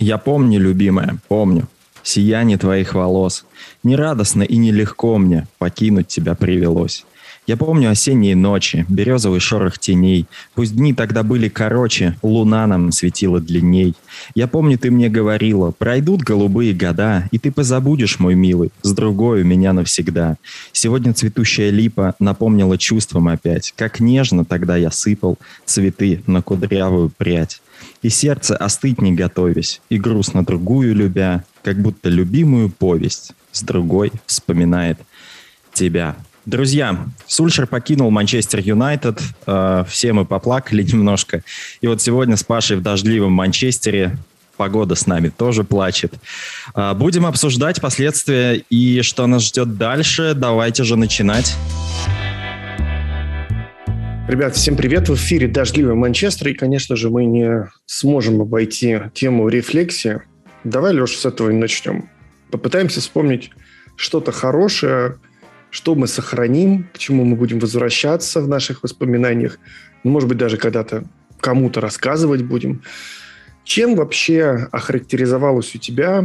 Я помню, любимая, помню, сияние твоих волос. Нерадостно и нелегко мне покинуть тебя привелось. Я помню осенние ночи, березовый шорох теней. Пусть дни тогда были короче, луна нам светила длинней. Я помню, ты мне говорила, пройдут голубые года, и ты позабудешь, мой милый, с другой у меня навсегда. Сегодня цветущая липа напомнила чувством опять, как нежно тогда я сыпал цветы на кудрявую прядь. И сердце остыть не готовясь, и грустно другую любя, как будто любимую повесть с другой вспоминает тебя. Друзья, Сульшер покинул Манчестер Юнайтед. Э, все мы поплакали немножко. И вот сегодня с Пашей в дождливом Манчестере погода с нами тоже плачет. Э, будем обсуждать последствия и что нас ждет дальше. Давайте же начинать. Ребят, всем привет! В эфире «Дождливый Манчестер». И, конечно же, мы не сможем обойти тему рефлексии. Давай, Леша, с этого и начнем. Попытаемся вспомнить что-то хорошее – что мы сохраним, к чему мы будем возвращаться в наших воспоминаниях, может быть, даже когда-то кому-то рассказывать будем. Чем вообще охарактеризовалось у тебя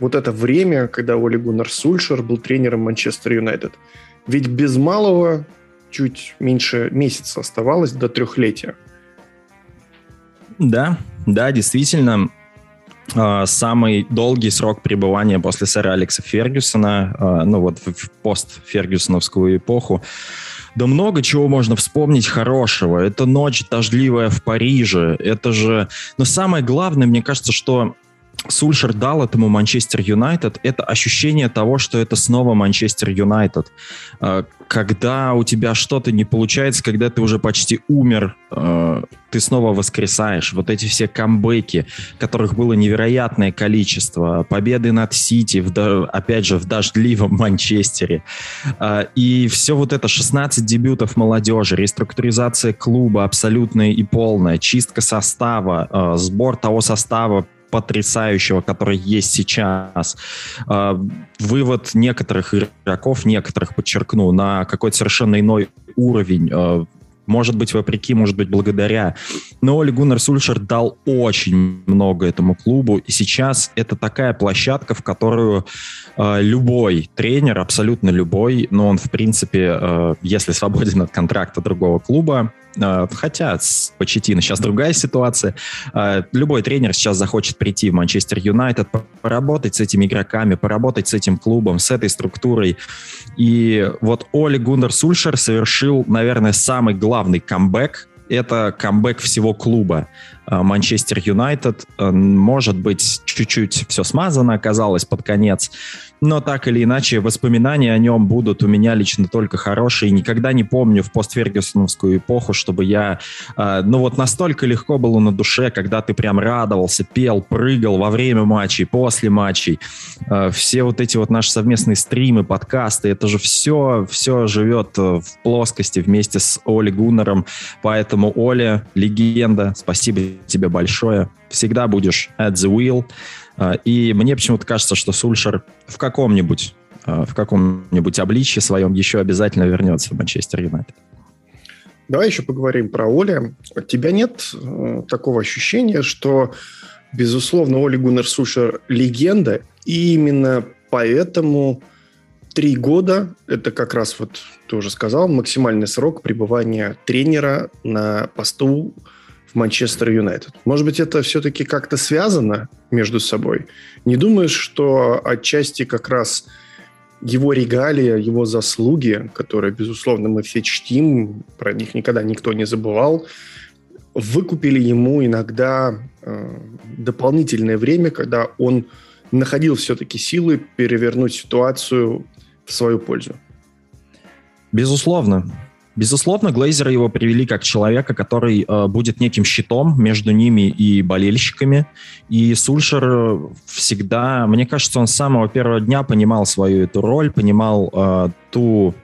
вот это время, когда Оли Гуннар был тренером Манчестер Юнайтед? Ведь без малого чуть меньше месяца оставалось до трехлетия. Да, да, действительно, а, самый долгий срок пребывания после сэра Алекса Фергюсона, а, ну вот в пост-фергюсоновскую эпоху. Да много чего можно вспомнить хорошего. Это ночь дождливая в Париже. Это же... Но самое главное, мне кажется, что Сульшер дал этому Манчестер Юнайтед, это ощущение того, что это снова Манчестер Юнайтед. А, когда у тебя что-то не получается, когда ты уже почти умер, э, ты снова воскресаешь. Вот эти все камбэки, которых было невероятное количество, победы над Сити, в, опять же, в дождливом Манчестере. Э, и все вот это, 16 дебютов молодежи, реструктуризация клуба абсолютная и полная, чистка состава, э, сбор того состава, потрясающего, который есть сейчас. А, вывод некоторых игроков, некоторых, подчеркну, на какой-то совершенно иной уровень а, может быть, вопреки, может быть, благодаря. Но Оли Гуннер Сульшер дал очень много этому клубу, и сейчас это такая площадка, в которую э, любой тренер, абсолютно любой, но он, в принципе, э, если свободен от контракта другого клуба, хотя с Почетино сейчас другая ситуация, э, любой тренер сейчас захочет прийти в Манчестер Юнайтед, поработать с этими игроками, поработать с этим клубом, с этой структурой. И вот Оли Гуннер Сульшер совершил, наверное, самый главный камбэк это камбэк всего клуба. Э, Манчестер Юнайтед, э, может быть, чуть-чуть все смазано оказалось под конец, но так или иначе воспоминания о нем будут у меня лично только хорошие. Никогда не помню в постфергюсоновскую эпоху, чтобы я, э, ну вот настолько легко было на душе, когда ты прям радовался, пел, прыгал во время матчей, после матчей. Э, все вот эти вот наши совместные стримы, подкасты, это же все, все живет в плоскости вместе с Оли Гуннером. Поэтому, Оля, легенда, спасибо тебе большое. Всегда будешь at the wheel. А, и мне почему-то кажется, что Сульшер в каком-нибудь а, в каком-нибудь обличье своем еще обязательно вернется в Манчестер Юнайтед. Давай еще поговорим про Оли. У тебя нет э, такого ощущения, что, безусловно, Оли Гуннер Сульшер легенда, и именно поэтому три года – это как раз вот, ты уже сказал, максимальный срок пребывания тренера на посту Манчестер Юнайтед. Может быть, это все-таки как-то связано между собой? Не думаешь, что отчасти как раз его регалия, его заслуги, которые, безусловно, мы все чтим, про них никогда никто не забывал, выкупили ему иногда э, дополнительное время, когда он находил все-таки силы перевернуть ситуацию в свою пользу. Безусловно. Безусловно, Глейзеры его привели как человека, который э, будет неким щитом между ними и болельщиками. И Сульшер э, всегда, мне кажется, он с самого первого дня понимал свою эту роль, понимал э, ту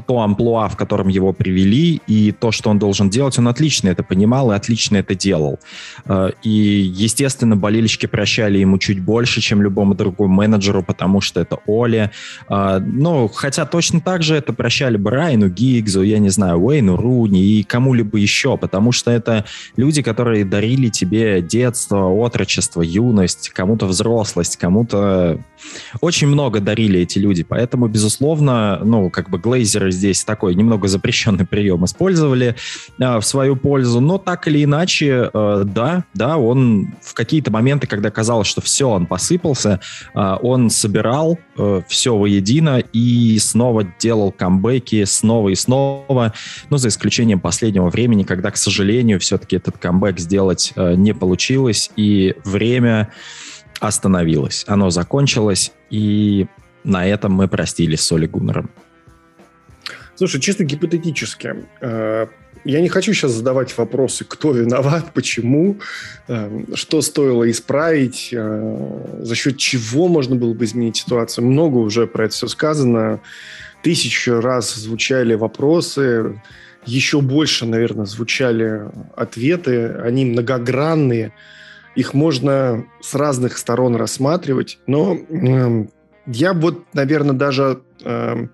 то амплуа, в котором его привели, и то, что он должен делать, он отлично это понимал и отлично это делал. Э, и, естественно, болельщики прощали ему чуть больше, чем любому другому менеджеру, потому что это Оли. Э, ну, хотя точно так же это прощали бы Райну я не знаю, Уэйну Руни и кому-либо еще, потому что это люди, которые дарили тебе детство, отрочество, юность, кому-то взрослость, кому-то... Очень много дарили эти люди, поэтому, безусловно, ну, как бы глейзеры здесь такой немного запрещенный прием использовали э, в свою пользу, но так или иначе, э, да, да, он в какие-то моменты, когда казалось, что все, он посыпался, э, он собирал э, все воедино и снова делал камбэки снова и снова, ну, за исключением последнего времени, когда, к сожалению, все-таки этот камбэк сделать э, не получилось, и время остановилось. Оно закончилось, и на этом мы простились с Оли Гуннером. Слушай, чисто гипотетически, э, я не хочу сейчас задавать вопросы, кто виноват, почему, э, что стоило исправить, э, за счет чего можно было бы изменить ситуацию. Много уже про это все сказано. Тысячу раз звучали вопросы, еще больше, наверное, звучали ответы. Они многогранные, их можно с разных сторон рассматривать, но эм, я вот, наверное, даже э,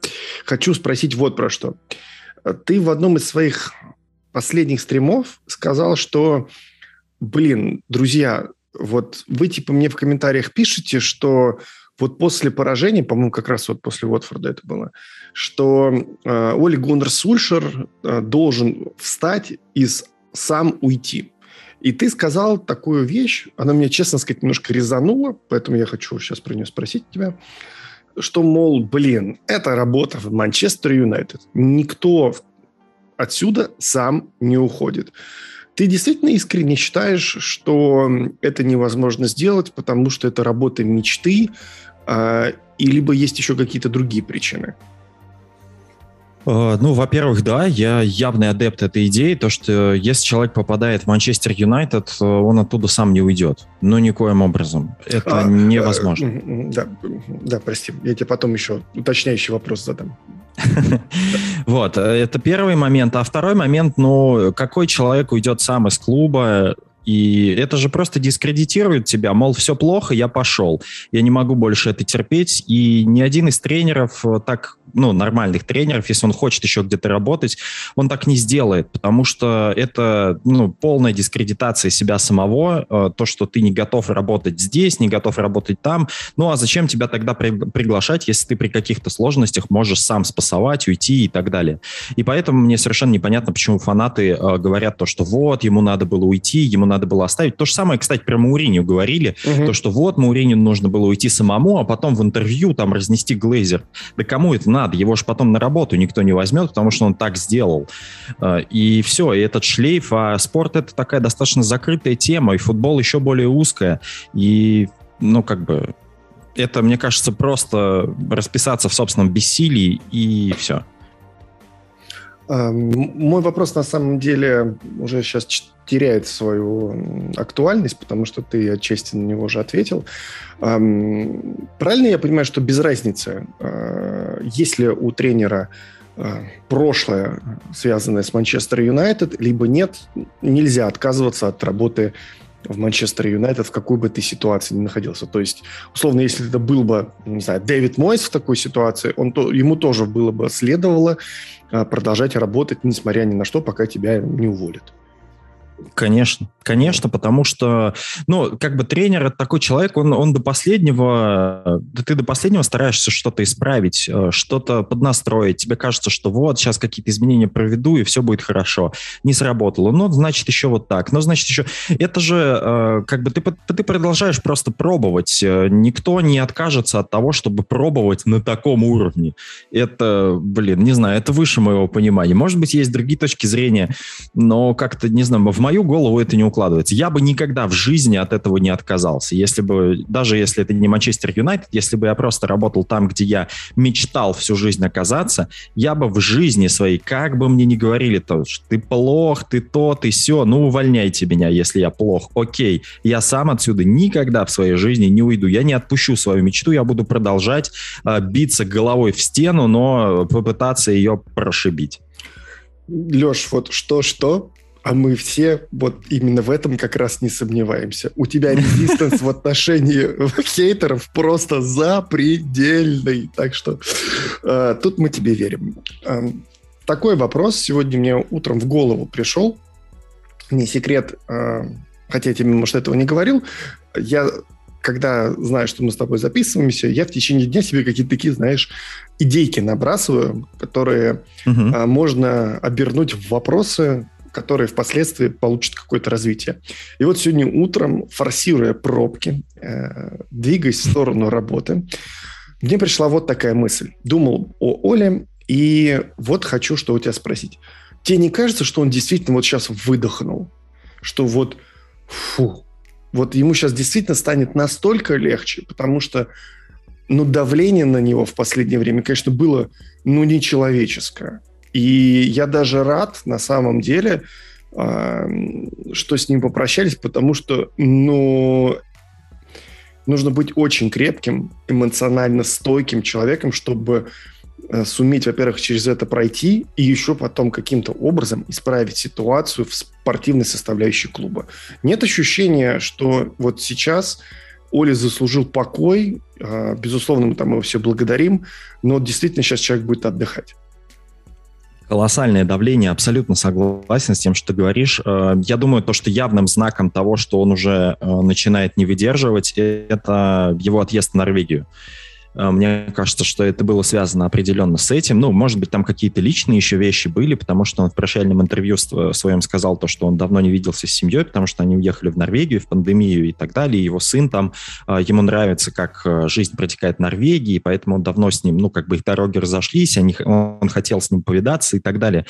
хочу спросить вот про что. Ты в одном из своих последних стримов сказал, что, блин, друзья, вот вы типа мне в комментариях пишете, что вот после поражения, по-моему, как раз вот после Уотфорда это было, что э, Оли Гуннер Сульшер э, должен встать и сам уйти. И ты сказал такую вещь, она меня, честно сказать, немножко резанула, поэтому я хочу сейчас про нее спросить тебя, что, мол, блин, это работа в Манчестер Юнайтед. Никто отсюда сам не уходит. Ты действительно искренне считаешь, что это невозможно сделать, потому что это работа мечты, э, и либо есть еще какие-то другие причины? Э, ну, во-первых, да, я явный адепт этой идеи, то, что если человек попадает в Манчестер Юнайтед, э, он оттуда сам не уйдет. Ну, никоим образом. Это а, невозможно. Э, да, да, прости, я тебе потом еще уточняющий вопрос задам. Вот, это первый момент. А второй момент, ну, какой человек уйдет сам из клуба, и это же просто дискредитирует тебя, мол, все плохо, я пошел. Я не могу больше это терпеть. И ни один из тренеров э, так, ну, нормальных тренеров, если он хочет еще где-то работать, он так не сделает, потому что это, ну, полная дискредитация себя самого, э, то, что ты не готов работать здесь, не готов работать там. Ну, а зачем тебя тогда при приглашать, если ты при каких-то сложностях можешь сам спасовать, уйти и так далее. И поэтому мне совершенно непонятно, почему фанаты э, говорят то, что вот, ему надо было уйти, ему надо надо было оставить. То же самое, кстати, про Мауриню говорили, угу. то, что вот Мауриню нужно было уйти самому, а потом в интервью там разнести Глейзер. Да кому это надо? Его же потом на работу никто не возьмет, потому что он так сделал. А, и все, и этот шлейф, а спорт это такая достаточно закрытая тема, и футбол еще более узкая. И, ну, как бы, это, мне кажется, просто расписаться в собственном бессилии, и все. Мой вопрос на самом деле уже сейчас теряет свою актуальность, потому что ты отчасти на него уже ответил. Правильно я понимаю, что без разницы, а, если у тренера а, прошлое, связанное с Манчестер Юнайтед, либо нет, нельзя отказываться от работы в Манчестер Юнайтед, в какой бы ты ситуации ни находился. То есть, условно, если это был бы, не знаю, Дэвид Мойс в такой ситуации, он, то, ему тоже было бы следовало а, продолжать работать, несмотря ни на что, пока тебя не уволят. Конечно, конечно, потому что, ну, как бы тренер это такой человек, он, он до последнего, ты до последнего стараешься что-то исправить, э, что-то поднастроить. Тебе кажется, что вот, сейчас какие-то изменения проведу, и все будет хорошо. Не сработало. Ну, значит, еще вот так. Ну, значит, еще... Это же, э, как бы, ты, ты продолжаешь просто пробовать. Э, никто не откажется от того, чтобы пробовать на таком уровне. Это, блин, не знаю, это выше моего понимания. Может быть, есть другие точки зрения, но как-то, не знаю, в мою голову это не укладывается. Я бы никогда в жизни от этого не отказался. Если бы, даже если это не Манчестер Юнайтед, если бы я просто работал там, где я мечтал всю жизнь оказаться, я бы в жизни своей, как бы мне ни говорили, то, что ты плох, ты то, ты все, ну увольняйте меня, если я плох. Окей, я сам отсюда никогда в своей жизни не уйду. Я не отпущу свою мечту, я буду продолжать э, биться головой в стену, но попытаться ее прошибить. Леш, вот что-что, а мы все вот именно в этом как раз не сомневаемся. У тебя резистанс в отношении хейтеров просто запредельный. Так что э, тут мы тебе верим. Э, такой вопрос сегодня мне утром в голову пришел. Не секрет, э, хотя я тебе, может, этого не говорил. Я когда знаю, что мы с тобой записываемся, я в течение дня себе какие-то такие, знаешь, идейки набрасываю, которые угу. а, можно обернуть в вопросы, которые впоследствии получат какое-то развитие. И вот сегодня утром, форсируя пробки, э, двигаясь в сторону работы, мне пришла вот такая мысль. Думал о Оле, и вот хочу что у тебя спросить. Тебе не кажется, что он действительно вот сейчас выдохнул? Что вот, фу, вот ему сейчас действительно станет настолько легче, потому что ну, давление на него в последнее время, конечно, было ну, нечеловеческое. И я даже рад, на самом деле, э, что с ним попрощались, потому что, ну, нужно быть очень крепким, эмоционально стойким человеком, чтобы Э, суметь, во-первых, через это пройти и еще потом каким-то образом исправить ситуацию в спортивной составляющей клуба. Нет ощущения, что вот сейчас Оля заслужил покой, э, безусловно, мы там его все благодарим, но действительно сейчас человек будет отдыхать колоссальное давление, абсолютно согласен с тем, что ты говоришь. Э, я думаю, то, что явным знаком того, что он уже начинает не выдерживать, это его отъезд в Норвегию. А, мне кажется, что это было связано определенно с этим. Ну, может быть, там какие-то личные еще вещи были, потому что он в прощальном интервью своем сказал то, что он давно не виделся с семьей, потому что они уехали в Норвегию в пандемию и так далее. Его сын там, а, ему нравится, как а, жизнь протекает в Норвегии, поэтому он давно с ним, ну, как бы их дороги разошлись, они, он хотел с ним повидаться и так далее.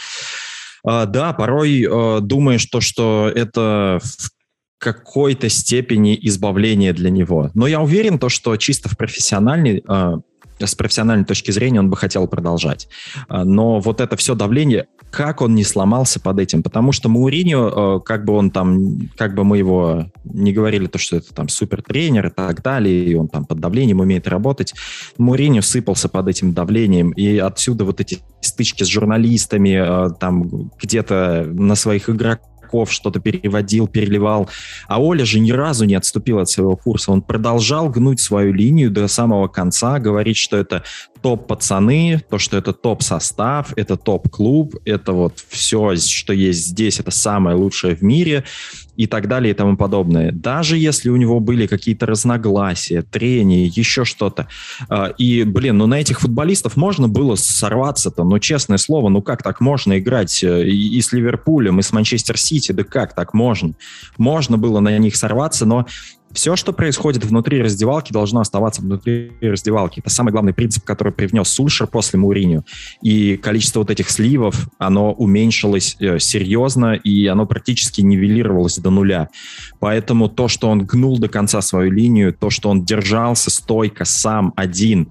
Да, порой думаешь то, что это в какой-то степени избавления для него. Но я уверен, то, что чисто в профессиональной, э, с профессиональной точки зрения он бы хотел продолжать. Э, но вот это все давление, как он не сломался под этим? Потому что Мауриньо, э, как бы он там, как бы мы его не говорили, то, что это там супер тренер и так далее, и он там под давлением умеет работать, Мауриньо сыпался под этим давлением, и отсюда вот эти стычки с журналистами, там где-то на своих игроках игроков, что-то переводил, переливал. А Оля же ни разу не отступил от своего курса. Он продолжал гнуть свою линию до самого конца, говорить, что это топ-пацаны, то, что это топ-состав, это топ-клуб, это вот все, что есть здесь, это самое лучшее в мире и так далее и тому подобное. Даже если у него были какие-то разногласия, трения, еще что-то. А, и, блин, ну на этих футболистов можно было сорваться-то, но честное слово, ну как так можно играть э, и с Ливерпулем, и с Манчестер Сити, да как так можно? Можно было на них сорваться, но все, что происходит внутри раздевалки, должно оставаться внутри раздевалки. Это самый главный принцип, который привнес Сульшер после Мауриню. И количество вот этих сливов, оно уменьшилось э, серьезно, и оно практически нивелировалось до нуля. Поэтому то, что он гнул до конца свою линию, то, что он держался стойко сам один,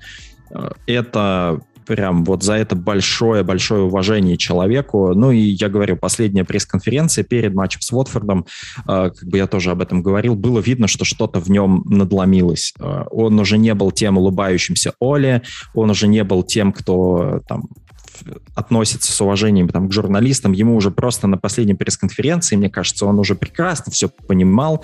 э, это прям вот за это большое-большое уважение человеку. Ну и я говорю, последняя пресс-конференция перед матчем с Уотфордом, э, как бы я тоже об этом говорил, было видно, что что-то в нем надломилось. Э, он уже не был тем улыбающимся Оле, он уже не был тем, кто там относится с уважением там, к журналистам, ему уже просто на последней пресс-конференции, мне кажется, он уже прекрасно все понимал,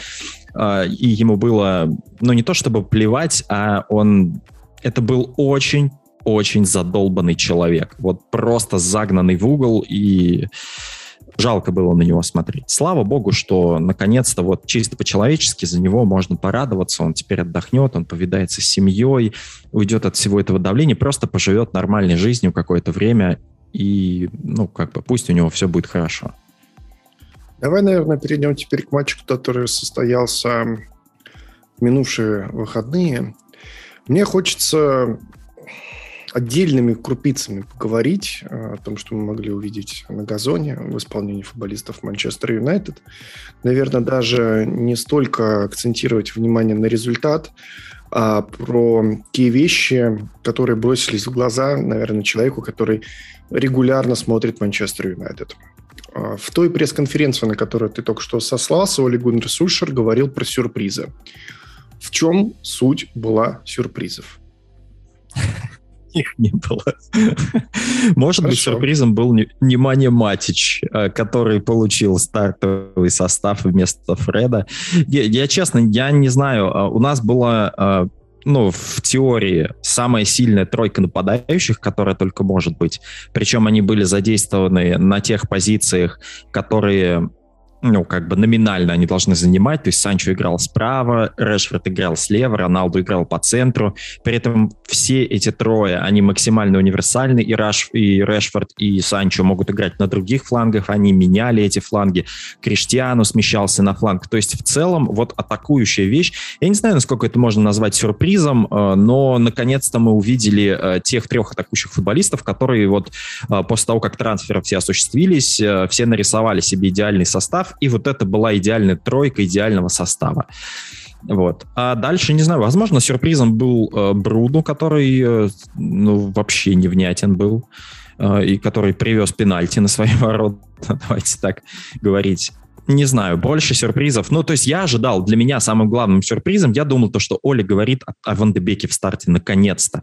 э, и ему было, ну, не то чтобы плевать, а он это был очень очень задолбанный человек. Вот просто загнанный в угол и жалко было на него смотреть. Слава богу, что наконец-то вот чисто по-человечески за него можно порадоваться, он теперь отдохнет, он повидается с семьей, уйдет от всего этого давления, просто поживет нормальной жизнью какое-то время и, ну, как бы пусть у него все будет хорошо. Давай, наверное, перейдем теперь к матчу, который состоялся в минувшие выходные. Мне хочется отдельными крупицами поговорить о том, что мы могли увидеть на газоне в исполнении футболистов Манчестер Юнайтед. Наверное, даже не столько акцентировать внимание на результат, а про те вещи, которые бросились в глаза, наверное, человеку, который регулярно смотрит Манчестер Юнайтед. А, в той пресс-конференции, на которую ты только что сослался, Оли Гуннер Сульшер говорил про сюрпризы. В чем суть была сюрпризов? их не было. Может Хорошо. быть, сюрпризом был внимание Матич, э, который получил стартовый состав вместо Фреда. Я, я честно, я не знаю. А у нас была э, ну, в теории самая сильная тройка нападающих, которая только может быть. Причем они были задействованы на тех позициях, которые ну, как бы номинально они должны занимать. То есть Санчо играл справа, Решфорд играл слева, Роналду играл по центру. При этом все эти трое, они максимально универсальны. И, Раш, и Решфорд, и Санчо могут играть на других флангах. Они меняли эти фланги. Криштиану смещался на фланг. То есть в целом вот атакующая вещь. Я не знаю, насколько это можно назвать сюрпризом, э, но наконец-то мы увидели э, тех трех атакующих футболистов, которые вот э, после того, как трансферы все осуществились, все нарисовали себе идеальный состав и вот это была идеальная тройка идеального состава. Вот. А дальше, не знаю, возможно, сюрпризом был э, Бруду, который э, ну, вообще невнятен был, э, и который привез пенальти на свои ворота, давайте так говорить. Не знаю, больше сюрпризов. Ну, то есть я ожидал, для меня самым главным сюрпризом, я думал то, что Оля говорит о, о Вандебеке в старте наконец-то.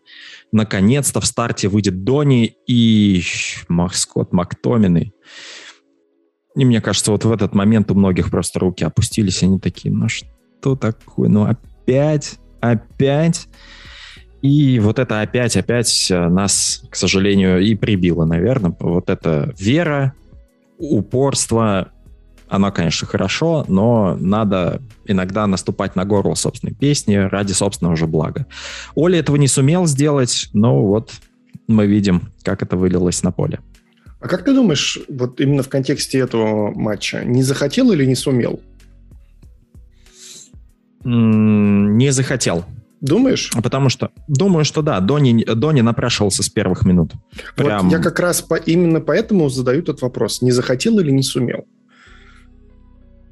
Наконец-то в старте выйдет Дони и Макскот Мактомины. И мне кажется, вот в этот момент у многих просто руки опустились, они такие, ну что такое, ну опять, опять. И вот это опять, опять нас, к сожалению, и прибило, наверное. Вот эта вера, упорство, оно, конечно, хорошо, но надо иногда наступать на горло собственной песни ради собственного же блага. Оля этого не сумел сделать, но вот мы видим, как это вылилось на поле. А как ты думаешь, вот именно в контексте этого матча, не захотел или не сумел? Не захотел. Думаешь? Потому что, думаю, что да, Дони, Дони напрашивался с первых минут. Прям... Вот я как раз по, именно поэтому задаю этот вопрос. Не захотел или не сумел?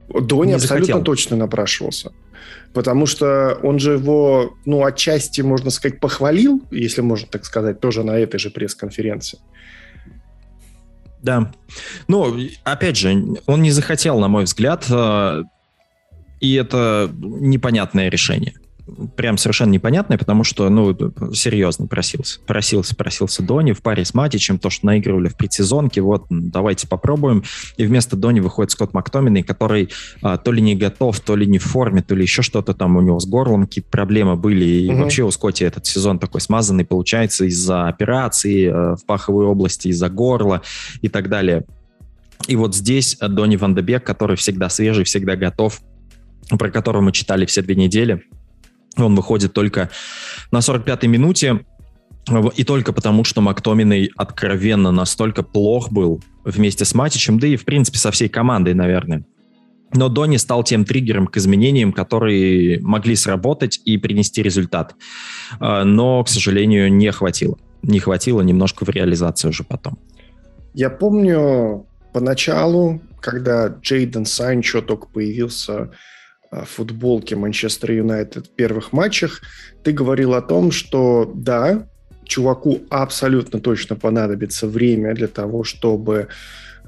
Дони не абсолютно захотел. точно напрашивался. Потому что он же его, ну, отчасти, можно сказать, похвалил, если можно так сказать, тоже на этой же пресс-конференции. Да. Ну, опять же, он не захотел, на мой взгляд, э, и это непонятное решение прям совершенно непонятное, потому что, ну, серьезно просился. Просился, просился Дони в паре с Матичем, то, что наигрывали в предсезонке, вот, давайте попробуем. И вместо Дони выходит Скотт Мактоминой, который а, то ли не готов, то ли не в форме, то ли еще что-то там у него с горлом какие-то проблемы были. И угу. вообще у Скотти этот сезон такой смазанный получается из-за операции э, в паховой области, из-за горла и так далее. И вот здесь Дони Вандебек, который всегда свежий, всегда готов, про которого мы читали все две недели, он выходит только на 45-й минуте, и только потому, что Мактоминой откровенно настолько плох был вместе с Матичем, да и, в принципе, со всей командой, наверное. Но Дони стал тем триггером к изменениям, которые могли сработать и принести результат. А, но, к сожалению, не хватило. Не хватило немножко в реализации уже потом. Я помню поначалу, когда Джейден Санчо только появился футболке Манчестер Юнайтед в первых матчах, ты говорил о том, что да, чуваку абсолютно точно понадобится время для того, чтобы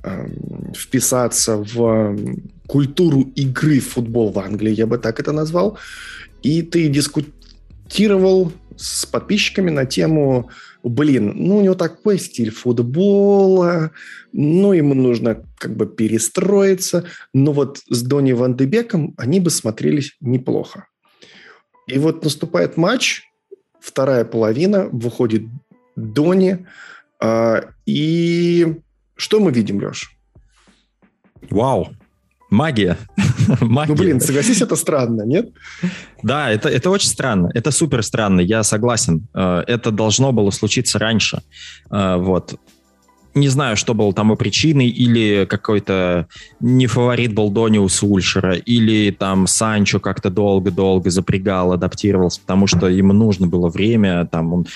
э, вписаться в культуру игры в футбол в Англии, я бы так это назвал. И ты дискутировал с подписчиками на тему блин, ну у него такой стиль футбола, ну ему нужно как бы перестроиться, но вот с Дони Ван Дебеком они бы смотрелись неплохо. И вот наступает матч, вторая половина, выходит Дони, э, и что мы видим, Леш? Вау, Магия. Магия. Ну, блин, согласись, это странно, нет? Да, это, это очень странно. Это супер странно, я согласен. Э, это должно было случиться раньше. Э, вот. Не знаю, что было тому причиной, или какой-то не фаворит был Дониус Ульшера, или там Санчо как-то долго-долго запрягал, адаптировался, потому что ему нужно было время, там он,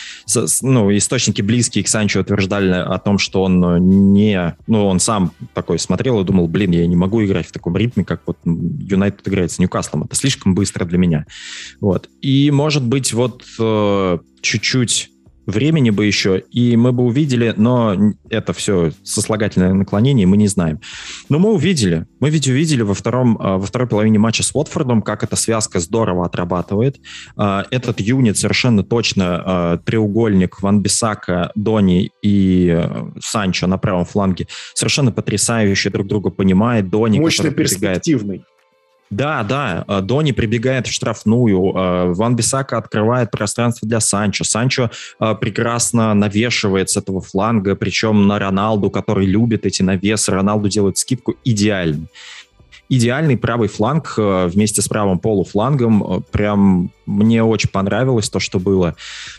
ну, источники близкие к Санчо утверждали о том, что он не, ну, он сам такой смотрел и думал, блин, я не могу играть в таком ритме, как вот Юнайтед играет с Ньюкаслом, это слишком быстро для меня, вот, и, может быть, вот э, чуть-чуть времени бы еще, и мы бы увидели, но это все сослагательное наклонение, мы не знаем. Но мы увидели, мы ведь увидели во, втором, а, во второй половине матча с Уотфордом, как эта связка здорово отрабатывает. А, этот юнит совершенно точно а, треугольник Ван Бисака, Дони и Санчо на правом фланге совершенно потрясающе друг друга понимает. Дони, Мощно перспективный. Да, да, э, Дони прибегает в штрафную, э, Ван Бисака открывает пространство для Санчо. Санчо э, прекрасно навешивает с этого фланга, причем на Роналду, который любит эти навесы. Роналду делает скидку идеально. Идеальный правый фланг вместе с правым полуфлангом. Прям мне очень понравилось то, что было.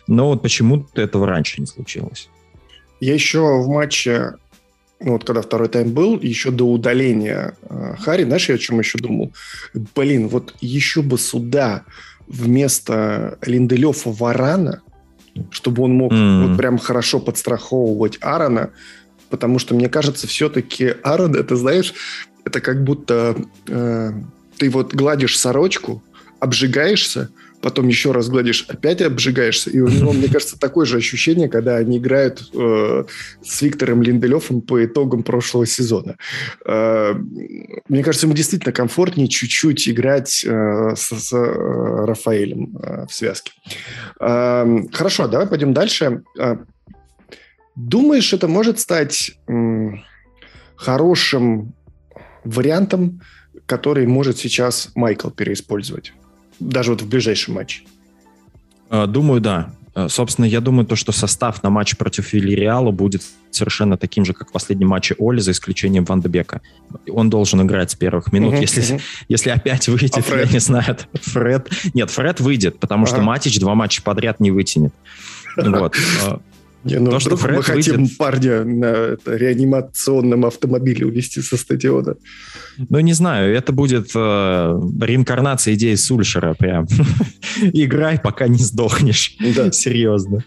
Но вот почему-то этого раньше не случилось. Я еще в матче ну, вот когда второй тайм был, еще до удаления э, Хари, знаешь, я о чем еще думал? Блин, вот еще бы сюда вместо Линделёфа Варана, чтобы он мог mm. вот прям хорошо подстраховывать Аарона, потому что, мне кажется, все-таки Аарон, это, знаешь, это как будто э, ты вот гладишь сорочку, обжигаешься, потом еще раз гладишь, опять обжигаешься. И у него, мне кажется, такое же ощущение, когда они играют э, с Виктором Линделевым по итогам прошлого сезона. Э, мне кажется, ему действительно комфортнее чуть-чуть играть э, с, с э, Рафаэлем э, в связке. Э, хорошо, давай пойдем дальше. Э, думаешь, это может стать э, хорошим вариантом, который может сейчас Майкл переиспользовать? Даже вот в ближайшем матче? А, думаю, да. А, собственно, я думаю, то, что состав на матч против Вильяреала будет совершенно таким же, как в последнем матче Оли, за исключением Ван Дебека. Он должен играть с первых минут. Uh-huh, если, uh-huh. если опять выйдет, а Фред? я не знаю, Фред... Нет, Фред выйдет, потому uh-huh. что Матич два матча подряд не вытянет. Вот. Не, ну, То, что Фред мы хотим выйдет... парня на реанимационном автомобиле увезти со стадиона. Ну, не знаю, это будет э, реинкарнация идеи Сульшера прям. Играй, пока не сдохнешь. Да. Серьезно.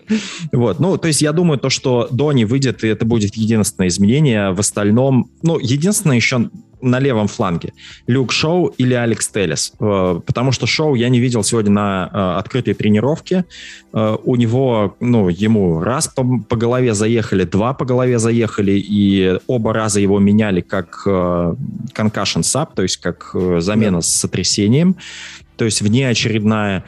Вот, ну, то есть я думаю, то, что Дони выйдет, и это будет единственное изменение. В остальном, ну, единственное еще на левом фланге? Люк Шоу или Алекс Телес? Э, потому что Шоу я не видел сегодня на э, открытой тренировке. Э, у него, ну, ему раз по, по голове заехали, два по голове заехали, и оба раза его меняли как concussion sub, то есть как замена да. с сотрясением, то есть внеочередная.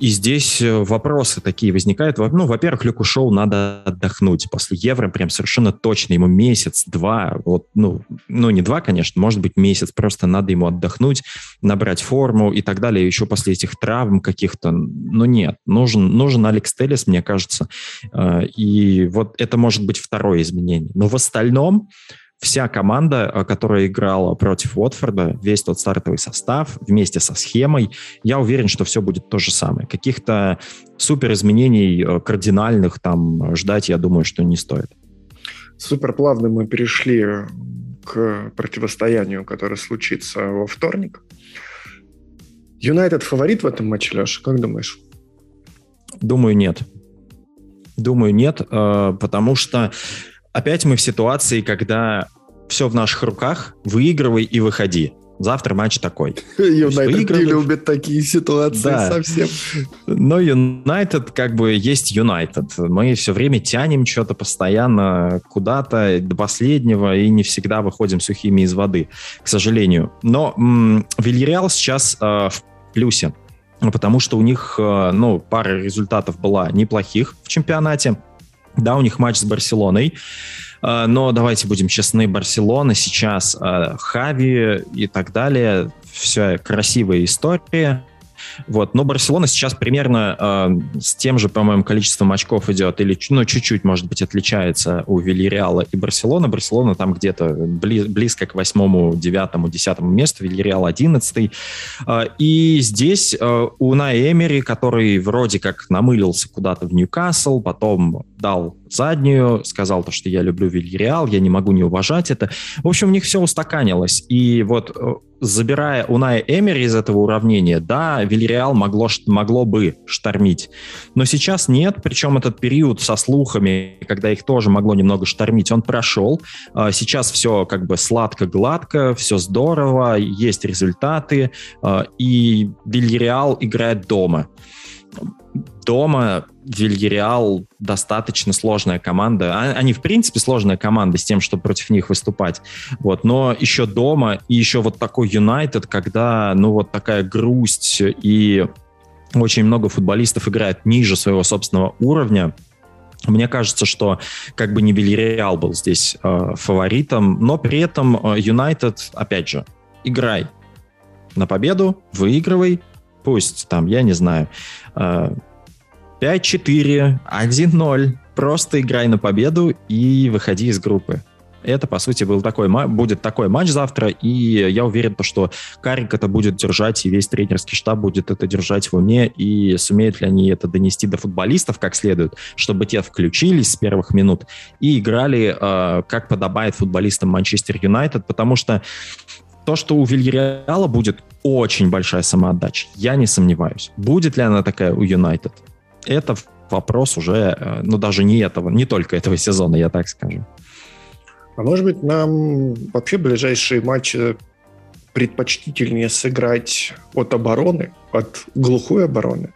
И здесь э, вопросы такие возникают. Ну, во-первых, Люку Шоу надо отдохнуть после Евро, прям совершенно точно. Ему месяц, два, вот, ну, ну, не два, конечно, может быть месяц, просто надо ему отдохнуть, набрать форму и так далее. Еще после этих травм каких-то, ну, нет, нужен, нужен Алекс Телес, мне кажется. Э, и вот это может быть второе изменение. Но в остальном вся команда, э, которая играла против Уотфорда, весь тот стартовый состав вместе со схемой, я уверен, что все будет то же самое. Каких-то супер изменений э, кардинальных там ждать, я думаю, что не стоит. Супер плавно мы перешли к противостоянию, которое случится во вторник. Юнайтед фаворит в этом матче, Леша, как думаешь? Думаю, нет. Думаю, нет, э, потому что опять мы в ситуации, когда все в наших руках, выигрывай и выходи. Завтра матч такой. Юнайтед не любит такие ситуации да. совсем. Но Юнайтед как бы есть Юнайтед. Мы все время тянем что-то постоянно куда-то до последнего и не всегда выходим сухими из воды, к сожалению. Но м- Вильяреал сейчас э, в плюсе, потому что у них э, ну, пара результатов была неплохих в чемпионате. Да, у них матч с Барселоной. А, но давайте будем честны, Барселона сейчас, а, Хави и так далее, все красивая история. Вот. Но Барселона сейчас примерно э, с тем же, по-моему, количеством очков идет, или ну, чуть-чуть, может быть, отличается у Вильяреала и Барселона. Барселона там где-то бли, близко к восьмому, девятому, десятому месту, Вильяреал одиннадцатый. Э, и здесь э, у Наэмери, который вроде как намылился куда-то в Ньюкасл, потом дал заднюю, сказал то, что я люблю Вильяреал, я не могу не уважать это. В общем, у них все устаканилось. И вот э, забирая Уная Эмери из этого уравнения, да, Вильяреал могло, могло бы штормить. Но сейчас нет, причем этот период со слухами, когда их тоже могло немного штормить, он прошел. А, сейчас все как бы сладко-гладко, все здорово, есть результаты, а, и Вильяреал играет дома дома Вильяреал достаточно сложная команда. А, они, в принципе, сложная команда с тем, чтобы против них выступать. Вот. Но еще дома и еще вот такой Юнайтед, когда, ну, вот такая грусть и очень много футболистов играет ниже своего собственного уровня, мне кажется, что как бы не Вильяреал был здесь э, фаворитом, но при этом э, Юнайтед, опять же, играй на победу, выигрывай, пусть там, я не знаю, э, 5-4, 1-0. Просто играй на победу и выходи из группы. Это, по сути, был такой, будет такой матч завтра, и я уверен, что Карик это будет держать, и весь тренерский штаб будет это держать в уме, и сумеют ли они это донести до футболистов как следует, чтобы те включились с первых минут и играли, э, как подобает футболистам Манчестер Юнайтед, потому что то, что у Вильяреала будет очень большая самоотдача, я не сомневаюсь. Будет ли она такая у Юнайтед? Это вопрос уже, э, ну, даже не этого, не только этого сезона, я так скажу. А может быть, нам вообще ближайшие матчи предпочтительнее сыграть от обороны, от глухой обороны?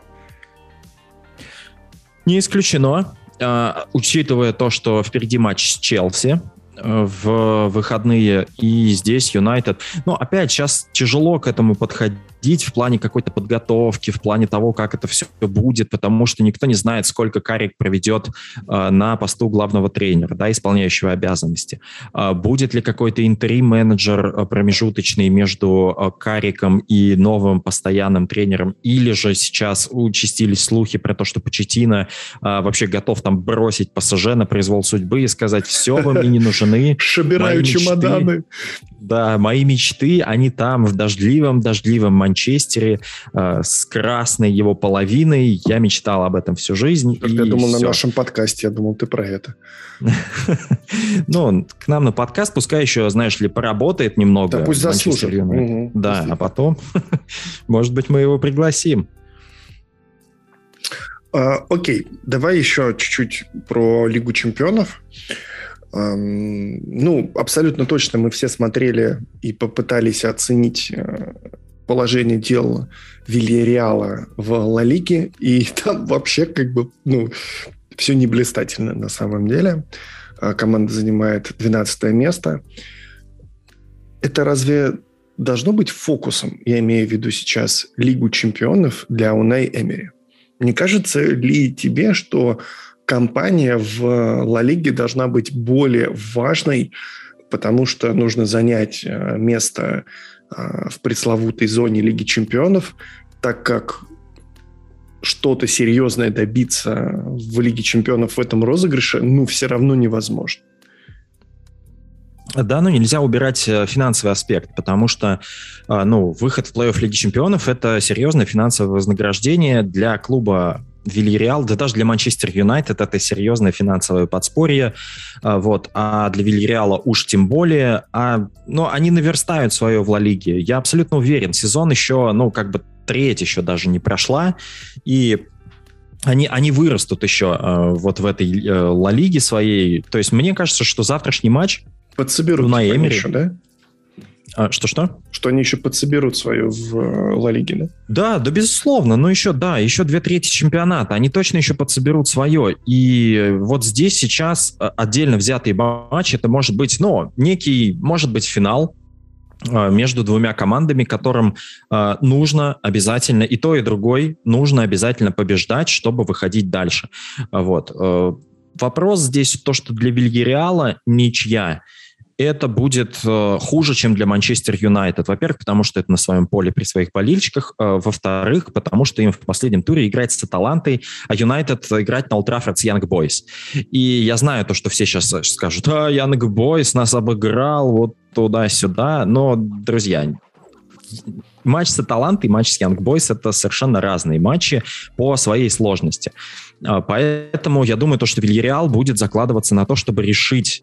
Не исключено. Uh, учитывая то, что впереди матч с Челси, э, в выходные, и здесь Юнайтед. Но опять сейчас тяжело к этому подходить в плане какой-то подготовки, в плане того, как это все будет, потому что никто не знает, сколько Карик проведет э, на посту главного тренера, да, исполняющего обязанности. Э, будет ли какой-то интерим-менеджер э, промежуточный между э, Кариком и новым постоянным тренером, или же сейчас участились слухи про то, что Почетина э, вообще готов там бросить пассаже на произвол судьбы и сказать, все, вы мне не нужны. Собираю чемоданы. Да, мои мечты, они там, в дождливом-дождливом Манчестере, э, с красной его половиной. Я мечтал об этом всю жизнь. Я думал, все. на нашем подкасте, я думал, ты про это. Ну, к нам на подкаст, пускай еще, знаешь ли, поработает немного. Да, пусть заслужит. Да, а потом, может быть, мы его пригласим. А, окей, давай еще чуть-чуть про Лигу чемпионов. Ну, абсолютно точно мы все смотрели и попытались оценить э, положение дел Вильяреала в Ла Лиге, и там вообще как бы, ну, все не блистательно на самом деле. А, команда занимает 12 место. Это разве должно быть фокусом, я имею в виду сейчас Лигу чемпионов для Унай Эмери? Не кажется ли тебе, что компания в Ла Лиге должна быть более важной, потому что нужно занять э, место в пресловутой зоне Лиги чемпионов, так как что-то серьезное добиться в Лиге чемпионов в этом розыгрыше, ну, все равно невозможно. Да, но нельзя убирать э, финансовый аспект, потому что ну, выход в плей-офф Лиги Чемпионов – это серьезное финансовое вознаграждение для клуба Вильяреал, да даже для Манчестер Юнайтед это серьезное финансовое подспорье, а, вот, а для Вильяреала уж тем более, а, но они наверстают свое в Ла Лиге, я абсолютно уверен, сезон еще, ну, как бы треть еще даже не прошла, и они, они вырастут еще э, вот в этой э, Ла Лиге своей, то есть мне кажется, что завтрашний матч Подсоберут на Эмери, да? А, что-что? Что они еще подсоберут свою в э, Ла Лиге, да? Да, да, безусловно. Но еще, да, еще две трети чемпионата. Они точно еще подсоберут свое. И вот здесь сейчас э, отдельно взятый матч, это может быть, ну, некий, может быть, финал, э, между двумя командами, которым э, нужно обязательно и то, и другой нужно обязательно побеждать, чтобы выходить дальше. Вот. Э, вопрос здесь то, что для Вильяреала ничья – это будет э, хуже, чем для Манчестер Юнайтед. Во-первых, потому что это на своем поле при своих болельщиках. Э, во-вторых, потому что им в последнем туре играть с Аталантой, а Юнайтед играть на Олд Траффорд с Янг Бойс. И я знаю то, что все сейчас скажут, а, Янг Бойс нас обыграл вот туда-сюда. Но, друзья, матч с Аталантой и матч с Young Boys это совершенно разные матчи по своей сложности. А, поэтому я думаю, то, что Вильяреал будет закладываться на то, чтобы решить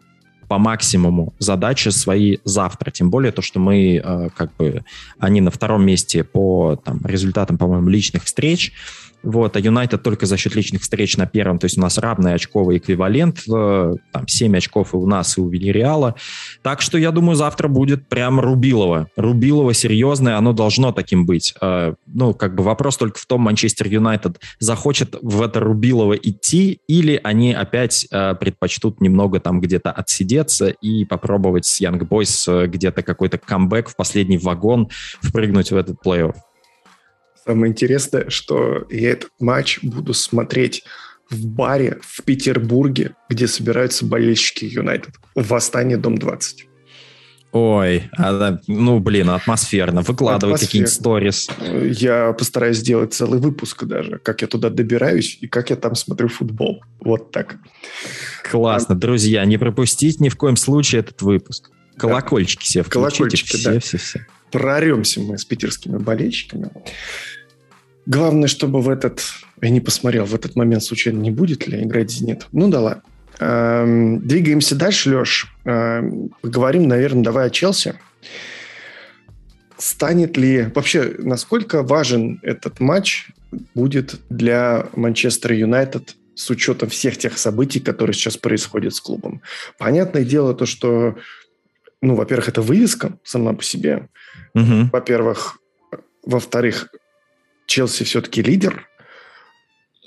по максимуму задачи свои завтра. Тем более то, что мы э, как бы они на втором месте по там, результатам, по-моему, личных встреч. Вот, а Юнайтед только за счет личных встреч на первом, то есть у нас равный очковый эквивалент, э, там 7 очков и у нас, и у Вильяреала. Так что я думаю, завтра будет прям Рубилово. Рубилово серьезное, оно должно таким быть. Э, ну, как бы вопрос только в том, Манчестер Юнайтед захочет в это Рубилово идти, или они опять э, предпочтут немного там где-то отсидеться и попробовать с Young Boys где-то какой-то камбэк в последний вагон впрыгнуть в этот плей-офф. Самое интересное, что я этот матч буду смотреть в баре в Петербурге, где собираются болельщики Юнайтед. Восстание, дом 20. Ой, ну, блин, атмосферно. Выкладывай какие-нибудь сторис. Я постараюсь сделать целый выпуск даже, как я туда добираюсь и как я там смотрю футбол. Вот так. Классно. А... Друзья, не пропустить ни в коем случае этот выпуск. Колокольчики да. все включите. Колокольчики, все, да. все, все. Проремся мы с питерскими болельщиками. Главное, чтобы в этот... Я не посмотрел, в этот момент случайно не будет ли играть «Зенит». Ну да ладно. Эм, двигаемся дальше, Леш. Эм, поговорим, наверное, давай о Челси. Станет ли... Вообще, насколько важен этот матч будет для Манчестер Юнайтед с учетом всех тех событий, которые сейчас происходят с клубом? Понятное дело то, что, ну, во-первых, это вывеска сама по себе. Угу. Во-первых. Во-вторых, Челси все-таки лидер,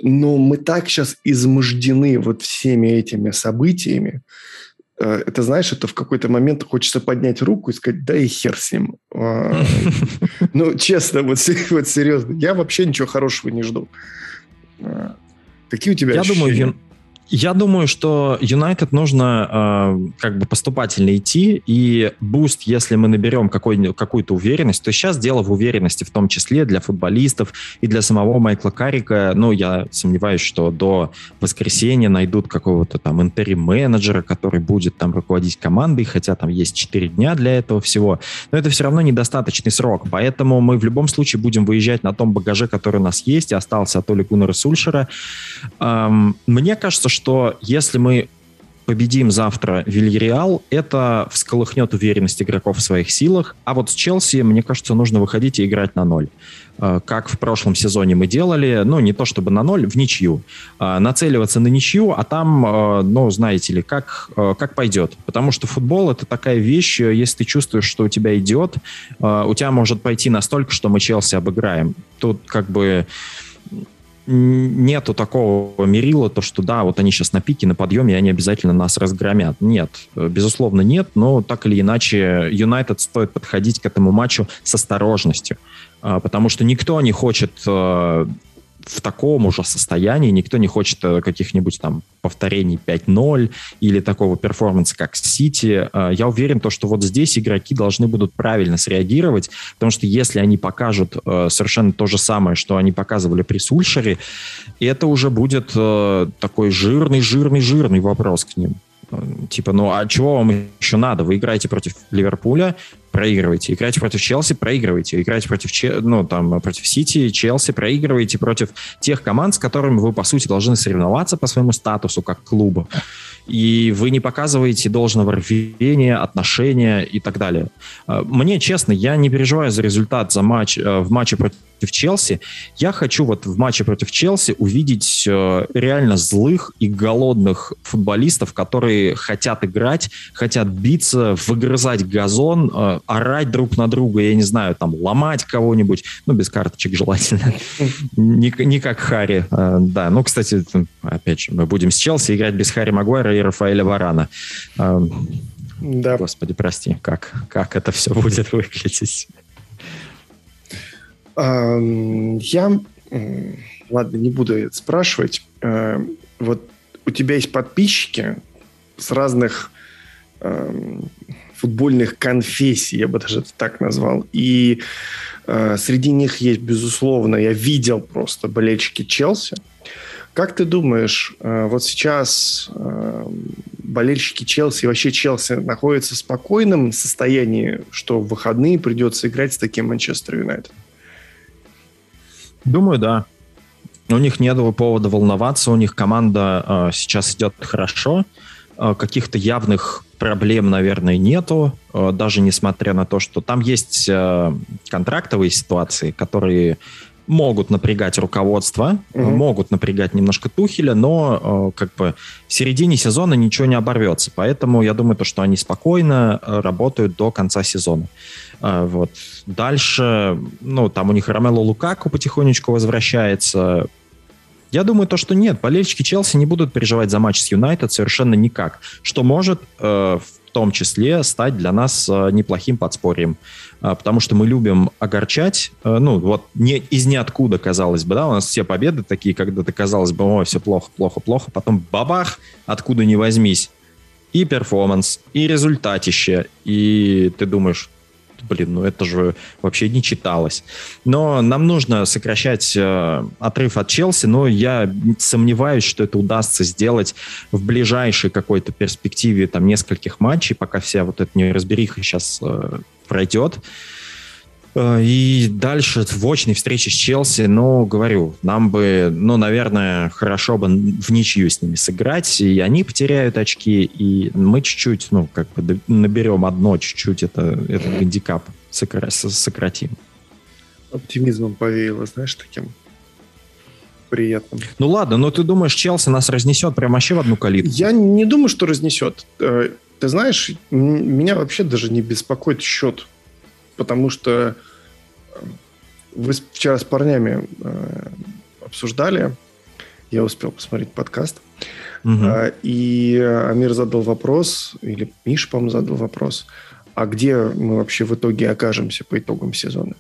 но мы так сейчас измождены вот всеми этими событиями. Э, это, знаешь, это в какой-то момент хочется поднять руку и сказать, да и хер с ним. А, ну, честно, вот, серьезно, я вообще ничего хорошего не жду. А, какие у тебя Я думаю, я думаю, что Юнайтед нужно э, как бы поступательно идти, и буст, если мы наберем какую-то уверенность, то сейчас дело в уверенности, в том числе для футболистов и для самого Майкла Кэррика. Ну, я сомневаюсь, что до воскресенья найдут какого-то там interim-менеджера, который будет там руководить командой, хотя там есть 4 дня для этого всего. Но это все равно недостаточный срок, поэтому мы в любом случае будем выезжать на том багаже, который у нас есть, и остался от Оли Гуннера Сульшера. Эм, мне кажется, что если мы победим завтра Вильяреал, это всколыхнет уверенность игроков в своих силах. А вот с Челси, мне кажется, нужно выходить и играть на ноль. Э, как в прошлом сезоне мы делали, ну, не то чтобы на ноль, в ничью. Э, нацеливаться на ничью, а там, э, ну, знаете ли, как, как пойдет. Потому что футбол — это такая вещь, если ты чувствуешь, что у тебя идет, у тебя может пойти настолько, что мы Челси обыграем. Тут как бы нету такого мерила, то, что да, вот они сейчас на пике, на подъеме, и они обязательно нас разгромят. Нет, безусловно нет, но так или иначе Юнайтед стоит подходить к этому матчу с осторожностью, а, потому что никто не хочет э, в таком уже состоянии, никто не хочет э, каких-нибудь там повторений 5-0 или такого перформанса, как Сити. Э, я уверен, то, что вот здесь игроки должны будут правильно среагировать, потому что если они покажут э, совершенно то же самое, что они показывали при Сульшере, это уже будет такой жирный, жирный, жирный вопрос к ним. Типа, ну а чего вам еще надо? Вы играете против Ливерпуля, проигрываете. Играете против Челси, проигрываете. Играете против, ну, там, против Сити, Челси, проигрываете против тех команд, с которыми вы, по сути, должны соревноваться по своему статусу как клуба. И вы не показываете должного рвения, отношения и так далее. А, мне, честно, я не переживаю за результат за матч, э, в матче против Челси. Я хочу вот в матче против Челси увидеть э, реально злых и голодных футболистов, которые хотят играть, хотят биться, выгрызать газон, э, орать друг на друга, я не знаю, там, ломать кого-нибудь, ну, без карточек желательно, не, не как Харри, э, да, ну, кстати, опять же, мы будем с Челси играть без Харри Магуайра и Рафаэля Варана. Э, да. Господи, прости, как, как это все будет выглядеть? Я, ладно, не буду спрашивать. Вот у тебя есть подписчики с разных футбольных конфессий, я бы даже это так назвал. И э, среди них есть, безусловно, я видел просто болельщики Челси, Как ты думаешь, э, вот сейчас болельщики Челси, вообще Челси находятся в спокойном состоянии, что в выходные придется играть с таким Манчестер Юнайтед? Думаю, да. У них нет повода волноваться, у них команда э, сейчас идет хорошо, э, каких-то явных проблем, наверное, нету, э, даже несмотря на то, что там есть э, контрактовые ситуации, которые могут напрягать руководство, угу. могут напрягать немножко Тухеля, но э, как бы в середине сезона ничего не оборвется. Поэтому я думаю, то, что они спокойно э, работают до конца сезона. Э, вот. Дальше, ну, там у них Ромело Лукаку потихонечку возвращается. Я думаю, то, что нет, болельщики Челси не будут переживать за матч с Юнайтед совершенно никак. Что может э, в том числе стать для нас э, неплохим подспорьем. А, потому что мы любим огорчать, э, ну, вот не, из ниоткуда, казалось бы, да, у нас все победы такие, когда ты казалось бы, ой, все плохо, плохо, плохо, потом бабах, откуда не возьмись, и перформанс, и результатище, и ты думаешь, блин, ну это же вообще не читалось. Но нам нужно сокращать э, отрыв от Челси, но я сомневаюсь, что это удастся сделать в ближайшей какой-то перспективе там нескольких матчей, пока вся вот эта неразбериха сейчас э, пройдет. Э, и дальше в очной встрече с Челси, ну, говорю, нам бы, ну, наверное, хорошо бы в ничью с ними сыграть, и они потеряют очки, и мы чуть-чуть, ну, как бы наберем одно чуть-чуть это, этот гандикап сократим. Оптимизмом повеяло, знаешь, таким приятным. Ну ладно, но ты думаешь, Челси нас разнесет прям вообще в одну калитку? Я не думаю, что разнесет. Э, ты знаешь, меня вообще даже не беспокоит счет, потому что э, вы вчера с парнями э, обсуждали, я успел посмотреть подкаст, угу. э, и Амир задал вопрос, или Миш, по-моему, задал вопрос, а где мы вообще в итоге окажемся по итогам сезона.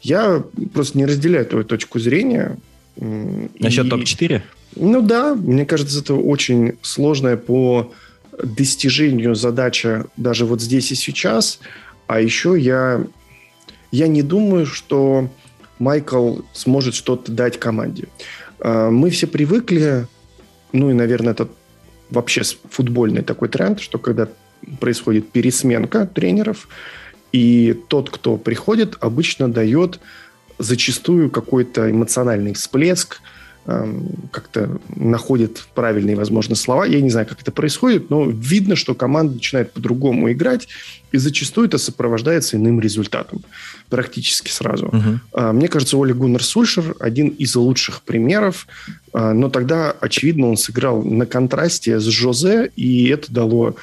Я просто не разделяю твою точку зрения. Насчет и... топ-4? Ну да, мне кажется, это очень сложная по достижению задача даже вот здесь и сейчас. А еще я, я не думаю, что Майкл сможет что-то дать команде. А, мы все привыкли, ну и, наверное, это вообще футбольный такой тренд, что когда происходит пересменка тренеров, и тот, кто приходит, обычно дает зачастую какой-то эмоциональный всплеск, как-то находит правильные, возможно, слова. Я не знаю, как это происходит, но видно, что команда начинает по-другому играть, и зачастую это сопровождается иным результатом. Практически сразу. Uh-huh. Мне кажется, Оли Гуннер Сульшер один из лучших примеров, а, но тогда, очевидно, он сыграл на контрасте с Жозе, и это дало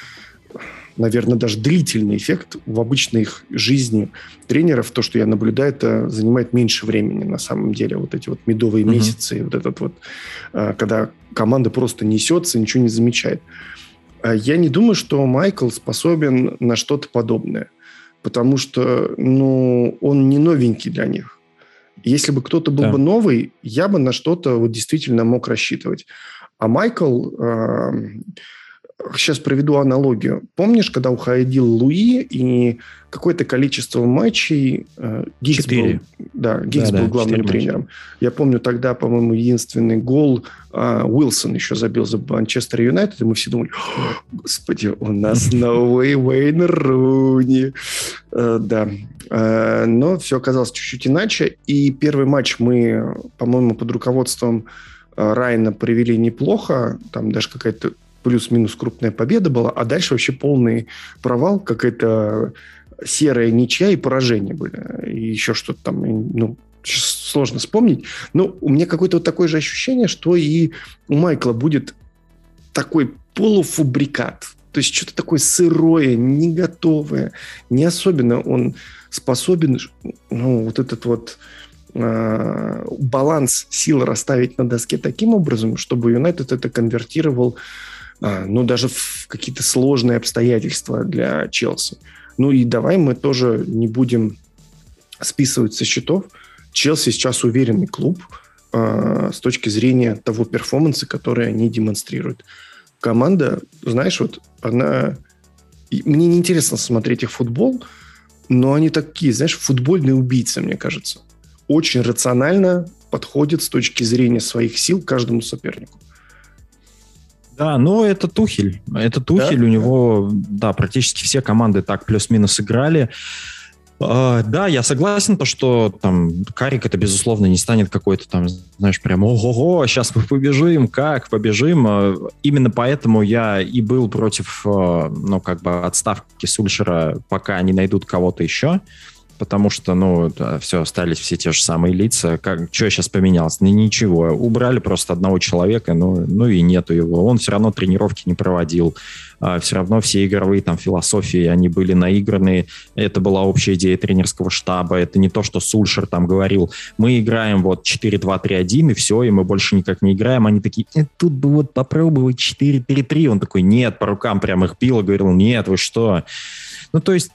наверное, даже длительный эффект в обычной их жизни тренеров. То, что я наблюдаю, это занимает меньше времени на самом деле. Вот эти вот медовые mm-hmm. месяцы, вот этот вот, а, когда команда просто несется, ничего не замечает. А я не думаю, что Майкл способен на что-то подобное, потому что, ну, он не новенький для них. Если бы кто-то был да. бы новый, я бы на что-то вот действительно мог рассчитывать. А Майкл, сейчас проведу аналогию. Помнишь, когда уходил Луи и какое-то количество матчей э, Гиггс был, да, Гиггс да, был да, главным тренером. Матча. Я помню тогда, по-моему, единственный гол э, Уилсон еще забил за Манчестер Юнайтед, и мы все думали, господи, у нас новый Уэйн Руни. Э, да, э, но все оказалось чуть-чуть иначе, и первый матч мы, по-моему, под руководством э, Райна провели неплохо, там даже какая-то плюс-минус крупная победа была, а дальше вообще полный провал, какая-то серая ничья и поражение были. И еще что-то там, ну, сложно вспомнить. Но у меня какое-то вот такое же ощущение, что и у Майкла будет такой полуфабрикат. То есть что-то такое сырое, не готовое. Не особенно он способен, ну, вот этот вот э, баланс сил расставить на доске таким образом, чтобы Юнайтед это конвертировал а, ну, даже в какие-то сложные обстоятельства для Челси. Ну и давай мы тоже не будем списывать со счетов. Челси сейчас уверенный клуб э, с точки зрения того перформанса, который они демонстрируют. Команда, знаешь, вот она... Мне неинтересно смотреть их футбол, но они такие, знаешь, футбольные убийцы, мне кажется. Очень рационально подходит с точки зрения своих сил каждому сопернику. Да, но это Тухель. Это Тухель, да? у него, да, практически все команды так плюс-минус играли. Uh, да, я согласен, то, что там Карик это, безусловно, не станет какой-то там, знаешь, прям ого-го, сейчас мы побежим, как побежим. Uh, именно поэтому я и был против, uh, ну, как бы отставки Сульшера, пока они найдут кого-то еще потому что, ну, да, все, остались все те же самые лица. Как, что сейчас поменялось? Ну, ничего. Убрали просто одного человека, ну, ну и нету его. Он все равно тренировки не проводил. А, все равно все игровые там философии, они были наиграны. Это была общая идея тренерского штаба. Это не то, что Сульшер там говорил, мы играем вот 4-2-3-1 и все, и мы больше никак не играем. Они такие, э, тут бы вот попробовать 4-3-3. Он такой, нет, по рукам прям их пил и говорил, нет, вы что? Ну, то есть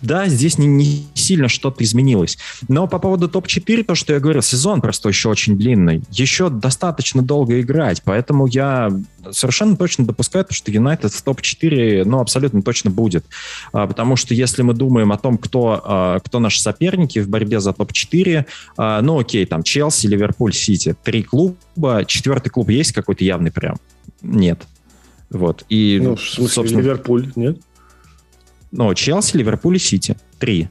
да, здесь не, не сильно что-то изменилось. Но по поводу топ-4, то, что я говорил, сезон просто еще очень длинный. Еще достаточно долго играть, поэтому я совершенно точно допускаю, что Юнайтед в топ-4, ну, абсолютно точно будет. А, потому что если мы думаем о том, кто, а, кто наши соперники в борьбе за топ-4, а, ну, окей, там Челси, Ливерпуль, Сити, три клуба, четвертый клуб есть какой-то явный прям? Нет. Вот. И, ну, в смысле, собственно... Ливерпуль, нет? Ну, Челси, Ливерпуль и Сити. Три.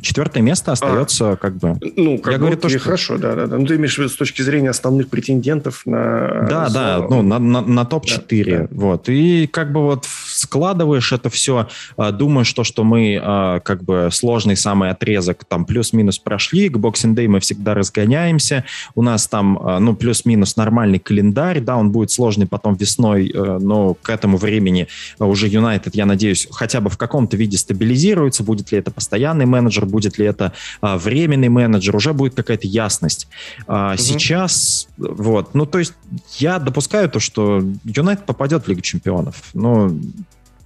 Четвертое место остается а, как бы... Ну, как я говорю, то, что... хорошо, да, да, да. Ну, ты имеешь в виду с точки зрения основных претендентов на... Да, да, ну, на, на, на топ-4. Да, да. Вот. И как бы вот складываешь это все, а, думаешь то, что мы а, как бы сложный самый отрезок там плюс-минус прошли, к Boxing Day мы всегда разгоняемся, у нас там, а, ну, плюс-минус нормальный календарь, да, он будет сложный потом весной, но к этому времени уже Юнайтед, я надеюсь, хотя бы в каком-то виде стабилизируется, будет ли это постоянный менеджер, будет ли это временный менеджер, уже будет какая-то ясность. Угу. Сейчас, вот, ну, то есть я допускаю то, что Юнайтед попадет в Лигу чемпионов, но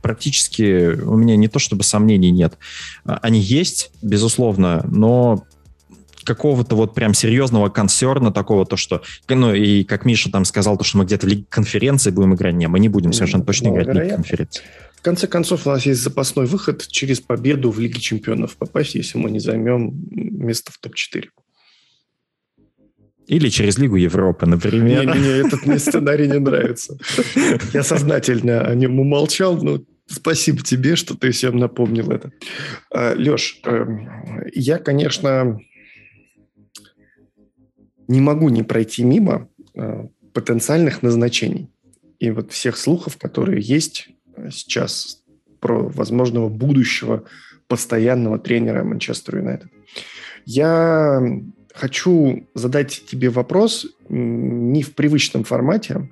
практически у меня не то чтобы сомнений нет. А, они есть, безусловно, но какого-то вот прям серьезного консерна такого, то что, ну и как Миша там сказал, то что мы где-то в Лиге конференции будем играть, не, мы не будем совершенно точно ну, играть в Лиге конференции. В конце концов, у нас есть запасной выход через победу в Лиге чемпионов попасть, если мы не займем место в топ-4. Или через Лигу Европы, например. Не, мне этот мне сценарий не нравится. Я сознательно о нем умолчал, но спасибо тебе, что ты всем напомнил это. А, Леш, эм, я, конечно, не могу не пройти мимо э, потенциальных назначений и вот всех слухов, которые есть сейчас про возможного будущего постоянного тренера Манчестер Юнайтед. Я хочу задать тебе вопрос не в привычном формате,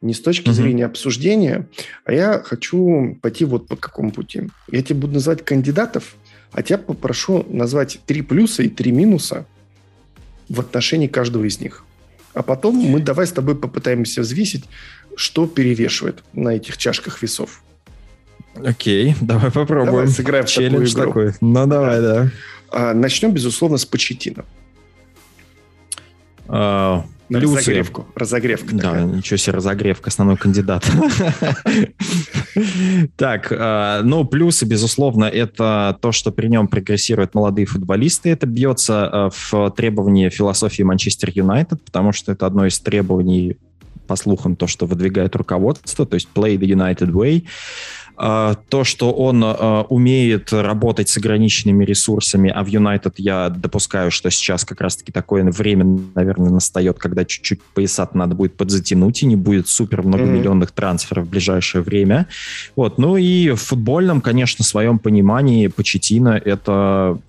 не с точки mm-hmm. зрения обсуждения, а я хочу пойти вот по какому пути. Я тебе буду называть кандидатов, а тебя попрошу назвать три плюса и три минуса в отношении каждого из них. А потом мы давай с тобой попытаемся взвесить, что перевешивает на этих чашках весов. Окей, давай попробуем. Давай сыграем в Челлендж такую игру. такой. Ну, давай, да. А, начнем, безусловно, с Почетина. А, на разогревку. Разогревка Да, такая. ничего себе, разогревка, основной кандидат. Так, а, ну, плюсы, безусловно, это то, что при нем прогрессируют молодые футболисты. Это бьется а, в требовании философии Манчестер Юнайтед, потому что это одно из требований по слухам, то, что выдвигает руководство, то есть play the United way. А, то, что он а, умеет работать с ограниченными ресурсами, а в Юнайтед я допускаю, что сейчас как раз-таки такое время, наверное, настает, когда чуть-чуть поясат надо будет подзатянуть, и не будет супер многомиллионных mm-hmm. трансферов в ближайшее время. Вот. Ну и в футбольном, конечно, своем понимании Почетина это,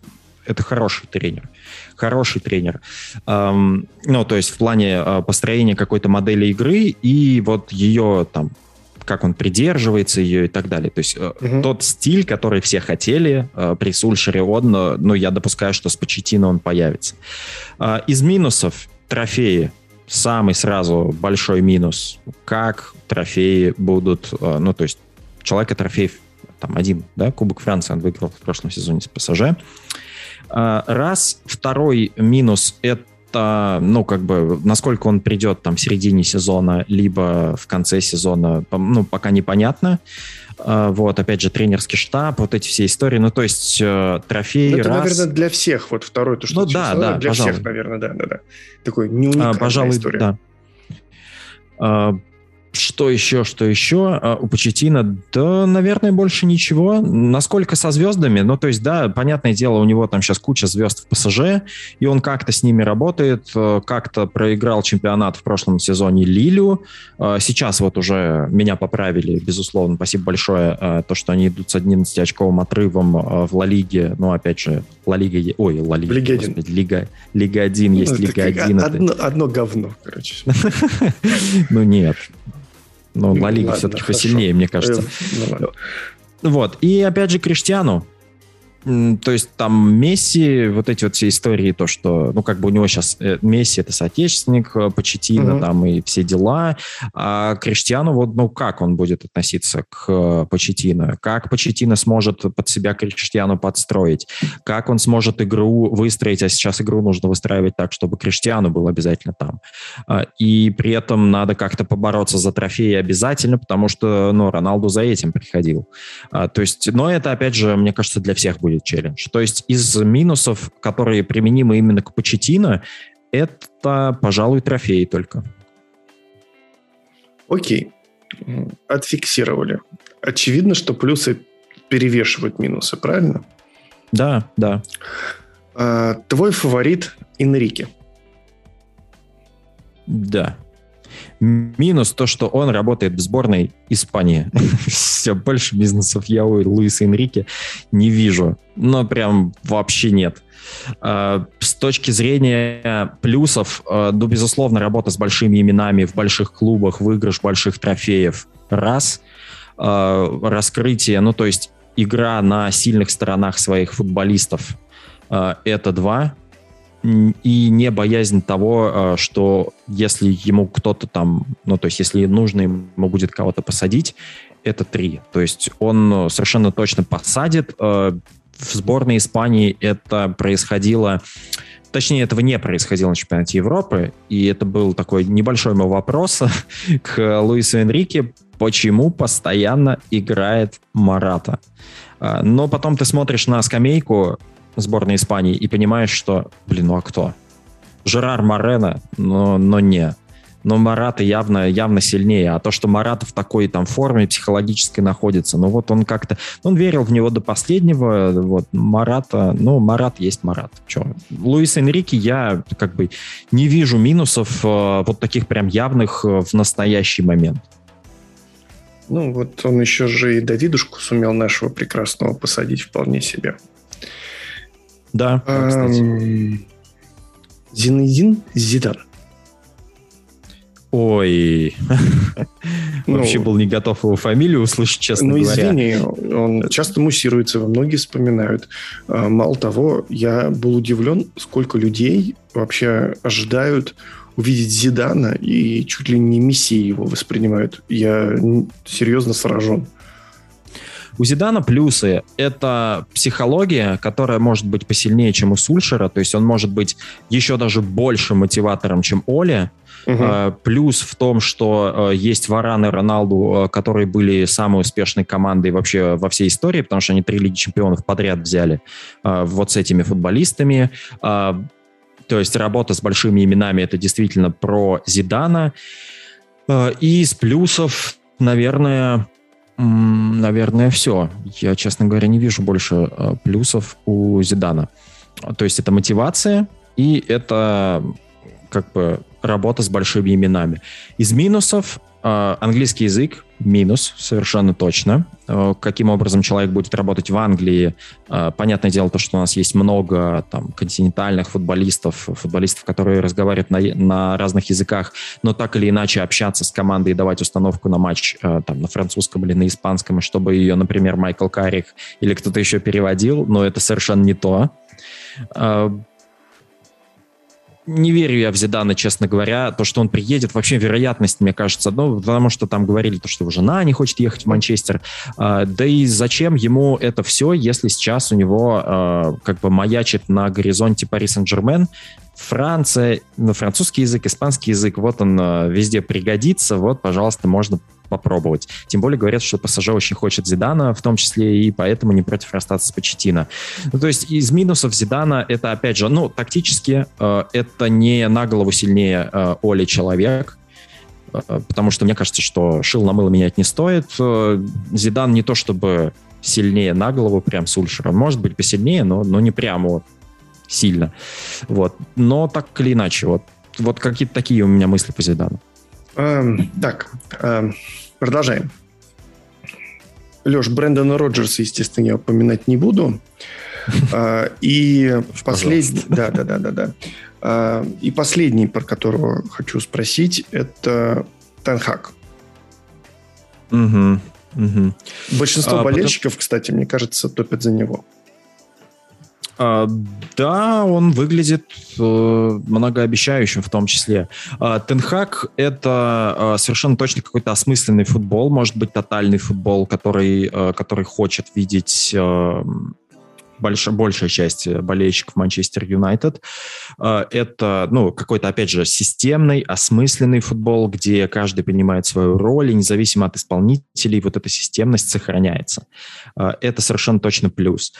это хороший тренер хороший тренер. Эм, ну, то есть в плане э, построения какой-то модели игры и вот ее там как он придерживается ее и так далее. То есть угу. тот стиль, который все хотели э, при Сульшере, он, э, ну, я допускаю, что с Почетино он появится. Э, из минусов трофеи. Самый сразу большой минус. Как трофеи будут, ну, то есть человека трофеев там один, да, Кубок Франции он выиграл в прошлом сезоне с ПСЖ. Раз. Второй минус — это это, ну, как бы, насколько он придет там в середине сезона, либо в конце сезона, ну, пока непонятно. А, вот, опять же, тренерский штаб, вот эти все истории. Ну, то есть э, трофей ну, Это, раз... наверное, для всех. Вот второй, то, что ну, да, да, для пожалуй. всех, наверное, да, да, да. Такой не уникальная а, пожалуй, история. да. Что еще, что еще? А, у Почетина, да, наверное, больше ничего. Насколько со звездами? Ну, то есть, да, понятное дело, у него там сейчас куча звезд в ПСЖ, и он как-то с ними работает, э, как-то проиграл чемпионат в прошлом сезоне Лилю. А, сейчас вот уже меня поправили, безусловно, спасибо большое, э, то, что они идут с 11-очковым отрывом э, в Ла Лиге. Ну, опять же, Ла Лига... Ой, Ла Лига, Лига господи, Лига, Лига 1 есть Ну, Лига это 1. Одно, одно говно, короче. Ну, нет. Ну, Ну, Ла Лига все-таки посильнее, мне кажется. Э, ну. Вот. И опять же Криштиану. То есть там Месси, вот эти вот все истории, то, что, ну, как бы у него сейчас э, Месси это соотечественник э, Почетина, Мгм. там и все дела, а Криштиану, вот, ну, как он будет относиться к э, Почетино? Как Почетино сможет под себя Криштиану подстроить? Как он сможет игру выстроить, а сейчас игру нужно выстраивать так, чтобы Криштиану был обязательно там? А, И при этом надо как-то побороться за трофеи обязательно, потому что, ну, Роналду за этим приходил. А, То есть, но это, опять же, мне кажется, для всех будет челлендж. То есть из минусов, которые применимы именно к Почетино, это, пожалуй, трофеи только. Окей. Отфиксировали. Очевидно, что плюсы перевешивают минусы, правильно? Да, да. А, твой фаворит Энрике. Да. Минус то, что он работает в сборной Испании. Все, больше бизнесов я у Луиса Энрике не вижу. Но прям вообще нет. А, С точки зрения плюсов, а, ну, безусловно, работа с большими именами в больших клубах, выигрыш больших трофеев. Раз. А, Раскрытие, ну, то есть игра на сильных сторонах своих футболистов. Это два и не боязнь того, э, что если ему кто-то там, ну, то есть если нужно ему будет кого-то посадить, это три. То есть он э, совершенно точно посадит. Э, В сборной Испании это происходило, точнее, этого не происходило на чемпионате Европы, и это был такой небольшой мой вопрос к Луису Энрике, почему постоянно играет Марата. А, Но потом ты смотришь на скамейку сборной Испании и понимаешь, что, блин, ну а кто? Жерар Морено, но, но не. Но Марата явно, явно сильнее. А то, что Марата в такой там форме психологической находится, ну вот он как-то... Он верил в него до последнего. Вот Марата... Ну, Марат есть Марат. Че? Луис Энрике я как бы не вижу минусов э, вот таких прям явных э, в настоящий момент. Ну, вот он еще же и Давидушку сумел нашего прекрасного посадить вполне себе. Да, кстати. Ам, Зинедин Зидан. Ой, Ну, вообще был не готов его фамилию услышать, честно Ну, говоря. извини, он часто муссируется, многие вспоминают. А, Мало того, я был удивлен, сколько людей вообще ожидают увидеть Зидана и чуть ли не мессией его воспринимают. Я серьезно сражен. У Зидана плюсы — это психология, которая может быть посильнее, чем у Сульшера, то есть он может быть еще даже больше мотиватором, чем Оля. Мгм. Э, Плюс в том, что э, есть Варан и Роналду, э, которые были самой успешной командой вообще во всей истории, потому что они три Лиги Чемпионов подряд взяли вот с этими футболистами. То есть работа с большими именами — это действительно про Зидана. И из плюсов, наверное, наверное, все. Я, честно говоря, не вижу больше э, плюсов у Зидана. То есть это мотивация и это как бы работа с большими именами. Из минусов э, английский язык минус, совершенно точно. Э, каким образом человек будет работать в Англии? Э, понятное дело, то, что у нас есть много там континентальных футболистов, футболистов, которые разговаривают на, на разных языках, но так или иначе общаться с командой и давать установку на матч э, там, на французском или на испанском, чтобы ее, например, Майкл Карик или кто-то еще переводил, но это совершенно не то. Не верю я в Зидана, честно говоря. То, что он приедет, вообще вероятность, мне кажется, ну, потому что там говорили, то, что его жена не хочет ехать в Манчестер. А, да и зачем ему это все, если сейчас у него а, как бы маячит на горизонте Пари Сен-Жермен, Франция, ну, французский язык, испанский язык, вот он а, везде пригодится, вот, пожалуйста, можно попробовать. Тем более говорят, что ПСЖ очень хочет Зидана, в том числе и поэтому не против расстаться с Почетино. Ну, то есть из минусов Зидана это, опять же, ну, тактически э, это не на голову сильнее э, Оли человек, э, потому что мне кажется, что шил на мыло менять не стоит. Э, Зидан не то чтобы сильнее на голову прям Сульшера. Может быть, посильнее, но, но не прямо вот сильно. Вот. Но так или иначе, вот, вот какие-то такие у меня мысли по Зидану. Эм, так, эм, продолжаем. Леш, Брэндона Роджерса, естественно, я упоминать не буду. Э, и последний... Да, да, да, да, да. Э, и последний, про которого хочу спросить, это Тенхак. Угу. Угу. Большинство а, болельщиков, потом... кстати, мне кажется, топят за него. А, да, он выглядит э, многообещающим в том числе. А, Тенхак — это а, совершенно точно какой-то осмысленный футбол, может быть, тотальный футбол, который, который хочет видеть а, больш, большая часть болельщиков Манчестер Юнайтед. Это, ну, какой-то, опять же, системный, осмысленный футбол, где каждый понимает свою роль, и независимо от исполнителей, вот эта системность сохраняется. Это совершенно точно плюс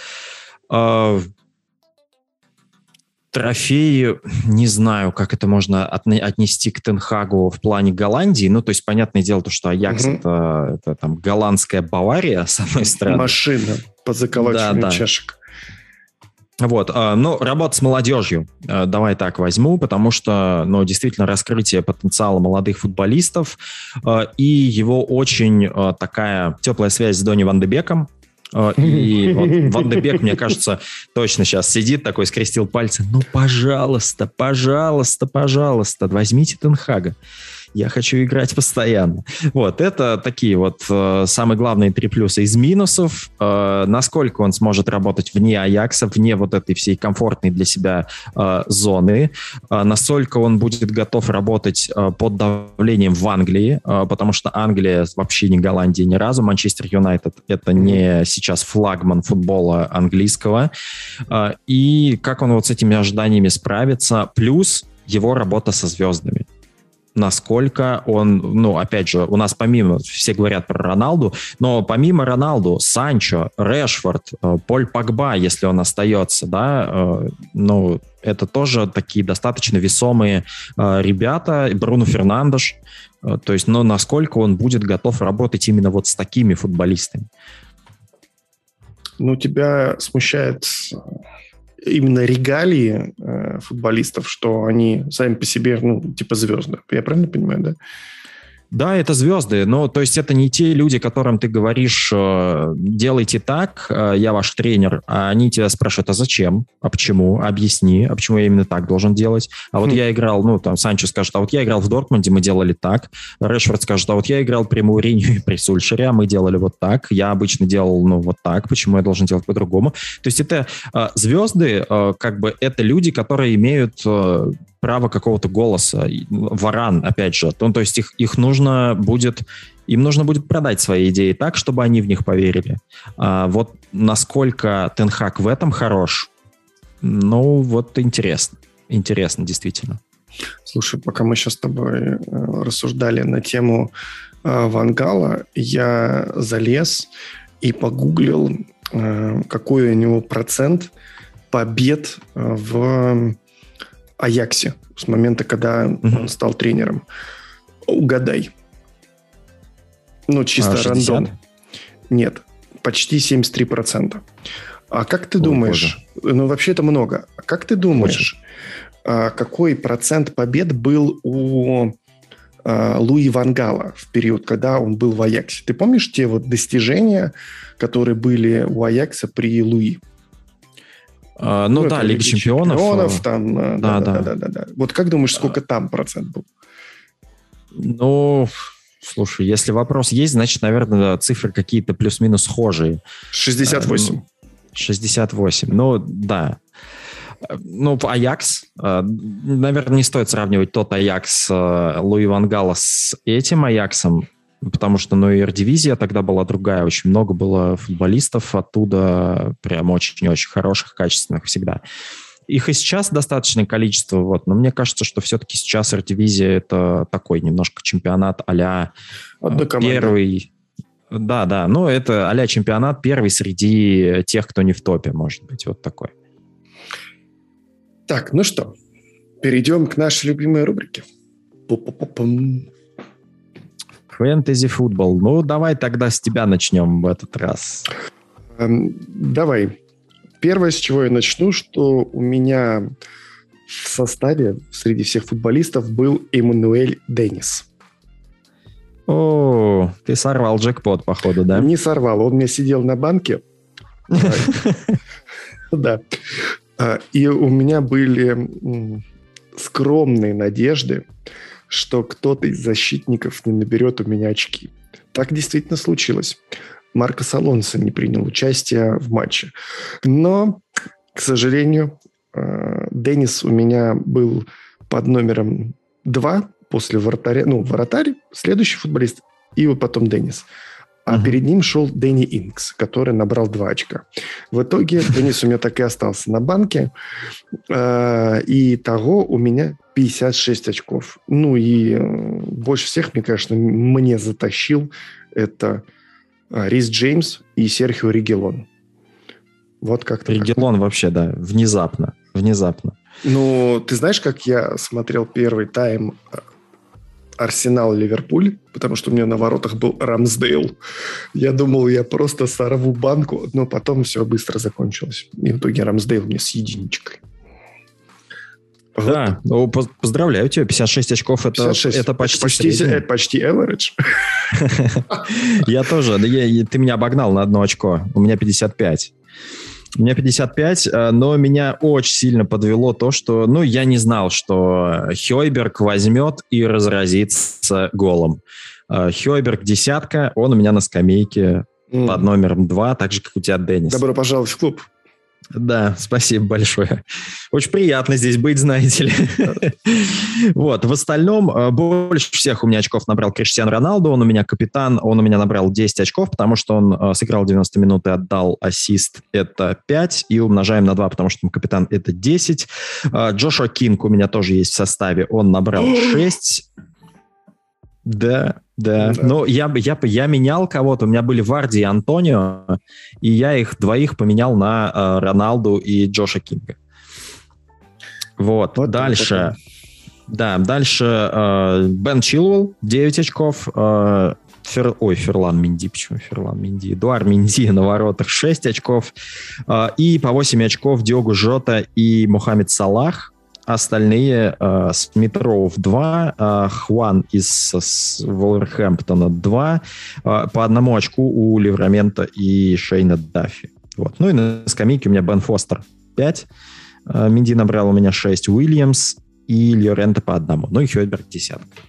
трофеи, не знаю, как это можно отнести к Тенхагу в плане Голландии. Ну, то есть, понятное дело, то, что Аякс угу. это, это там голландская Бавария, с одной стороны. Машина по заколачиванию да, да. чашек. Вот, ну, работа с молодежью, а, давай так возьму, потому что, ну, действительно, раскрытие потенциала молодых футболистов а, и его очень такая теплая связь с Дони Ван Дебеком, и вот Ван Дебек, мне кажется, точно сейчас сидит такой, скрестил пальцы. Ну, пожалуйста, пожалуйста, пожалуйста, возьмите Тенхага я хочу играть постоянно. Вот, это такие вот э, самые главные три плюса из минусов. Э, насколько он сможет работать вне Аякса, вне вот этой всей комфортной для себя э, зоны. Э, насколько он будет готов работать э, под давлением в Англии, э, потому что Англия вообще не Голландия ни разу. Манчестер Юнайтед это не сейчас флагман футбола английского. Э, и как он вот с этими ожиданиями справится. Плюс его работа со звездами насколько он, ну, опять же, у нас помимо, все говорят про Роналду, но помимо Роналду, Санчо, Решфорд, э, Поль Погба, если он остается, да, э, ну, это тоже такие достаточно весомые э, ребята, Бруно Фернандеш, то есть, но насколько он будет готов работать именно вот с такими футболистами? Ну, тебя смущает именно регалии э, футболистов, что они сами по себе, ну, типа звезды. Я правильно понимаю, да? Да, это звезды, но то есть это не те люди, которым ты говоришь, э, делайте так, э, я ваш тренер, а они тебя спрашивают, а зачем, а почему, объясни, а почему я именно так должен делать. А вот хм. я играл, ну, там, Санчо скажет, а вот я играл в Дортмунде, мы делали так. Решфорд скажет, а вот я играл при Мауриню и при Сульшере, а мы делали вот так. Я обычно делал, ну, вот так, почему я должен делать по-другому. То есть это э, звезды, как бы, это люди, которые имеют право какого-то голоса. Варан, опять же. Ну, то есть их, их нужно будет им нужно будет продать свои идеи так, чтобы они в них поверили. А вот насколько Тенхак в этом хорош, ну, вот интересно. Интересно, действительно. Слушай, пока мы сейчас с тобой э, рассуждали на тему э, Вангала, я залез и погуглил, э, какой у него процент побед в Аяксе с момента, когда угу. он стал тренером. Угадай. Ну, чисто а, рандом. Нет, почти 73%. А как ты Ой, думаешь, боже. ну вообще это много, а как ты думаешь, а, какой процент побед был у а, Луи Вангала в период, когда он был в Аяксе? Ты помнишь те вот достижения, которые были у Аякса при Луи? А, ну, ну да, Лига чемпионов. чемпионов э, там, э, да, да, да, да, да, да. Вот как думаешь, сколько там процент был? Ну, слушай, если вопрос есть, значит, наверное, цифры какие-то плюс-минус схожие. 68. 68, ну, да. Ну, Аякс, э, наверное, не стоит сравнивать тот Аякс Луи Вангала с этим Аяксом, потому что, ну, и дивизия тогда была другая, очень много было футболистов оттуда, прям очень-очень хороших, качественных всегда. их и сейчас достаточное количество, вот, но мне кажется, что все-таки сейчас Эрдивизия это такой немножко чемпионат а-ля первый... Да, да, ну это а чемпионат первый среди тех, кто не в топе, может быть, вот такой. Так, ну что, перейдем к нашей любимой рубрике. Фэнтези футбол. Ну, давай тогда с тебя начнем в этот раз. Эм, давай. Первое, с чего я начну, что у меня в составе среди всех футболистов был Эммануэль Деннис. О, ты сорвал джекпот, походу, да? Не сорвал, он мне сидел на банке. Да. А, и у меня были скромные надежды, что кто-то из защитников не наберет у меня очки. Так действительно случилось. Марко Алонсо не принял участие в матче. Но, к сожалению, э, Деннис у меня был под номером 2 после вратаря, ну, вратарь, следующий футболист, и вот потом Деннис. А uh-huh. перед ним шел Дэнни Инкс, который набрал 2 очка. В итоге Деннис у меня так и остался на банке. Э, и того у меня 56 очков. Ну и э, больше всех, мне, конечно, мне затащил это а, Рис Джеймс и Серхио Ригелон. Вот как-то. Ригелон так. вообще, да, внезапно. Внезапно. Ну, ты знаешь, как я смотрел первый тайм э, Арсенал-Ливерпуль, потому что у меня на воротах был Рамсдейл. Я думал, я просто сорву банку, но потом все быстро закончилось. И в итоге Рамсдейл мне с единичкой. Да, ну, поздравляю тебя, 56 очков это, 56. это почти почти, это почти average. Я тоже, ты меня обогнал на одно очко, у меня 55. У меня 55, э, но меня очень сильно подвело то, что, ну, я не знал, что Хойберг возьмет и разразится голом. Э, Хойберг десятка, он у меня на скамейке mm. под номером 2, так же, как у тебя, Деннис. Добро пожаловать в клуб. Да, спасибо большое. Очень приятно здесь быть, знаете ли. Вот, в остальном, э, больше всех у меня очков набрал Криштиан Роналду, он у меня капитан, он у меня набрал 10 очков, потому что он э, сыграл 90 минут и отдал ассист, это 5, и умножаем на 2, потому что капитан, это 10. Э, Джошуа Кинг у меня тоже есть в составе, он набрал 6. Да, да. да. Ну, я, я, я менял кого-то. У меня были Варди и Антонио, и я их двоих поменял на э, Роналду и Джоша Кинга. Вот. вот дальше. Вот. Да, дальше э, Бен Чилвелл, 9 очков. Э, Фер... Ой, Ферлан Минди, почему Ферлан Минди? Эдуар Минди на воротах 6 очков. Э, и по 8 очков Диогу Жота и Мухаммед Салах. Остальные э, Смитров 2, э, Хван из с Волверхэмптона 2, э, по одному очку у Леврамента и Шейна Даффи. Вот. Ну и на скамейке у меня Бен Фостер 5, э, Минди набрал у меня 6, Уильямс и Льорента по одному. Ну и Хёйберг десятка.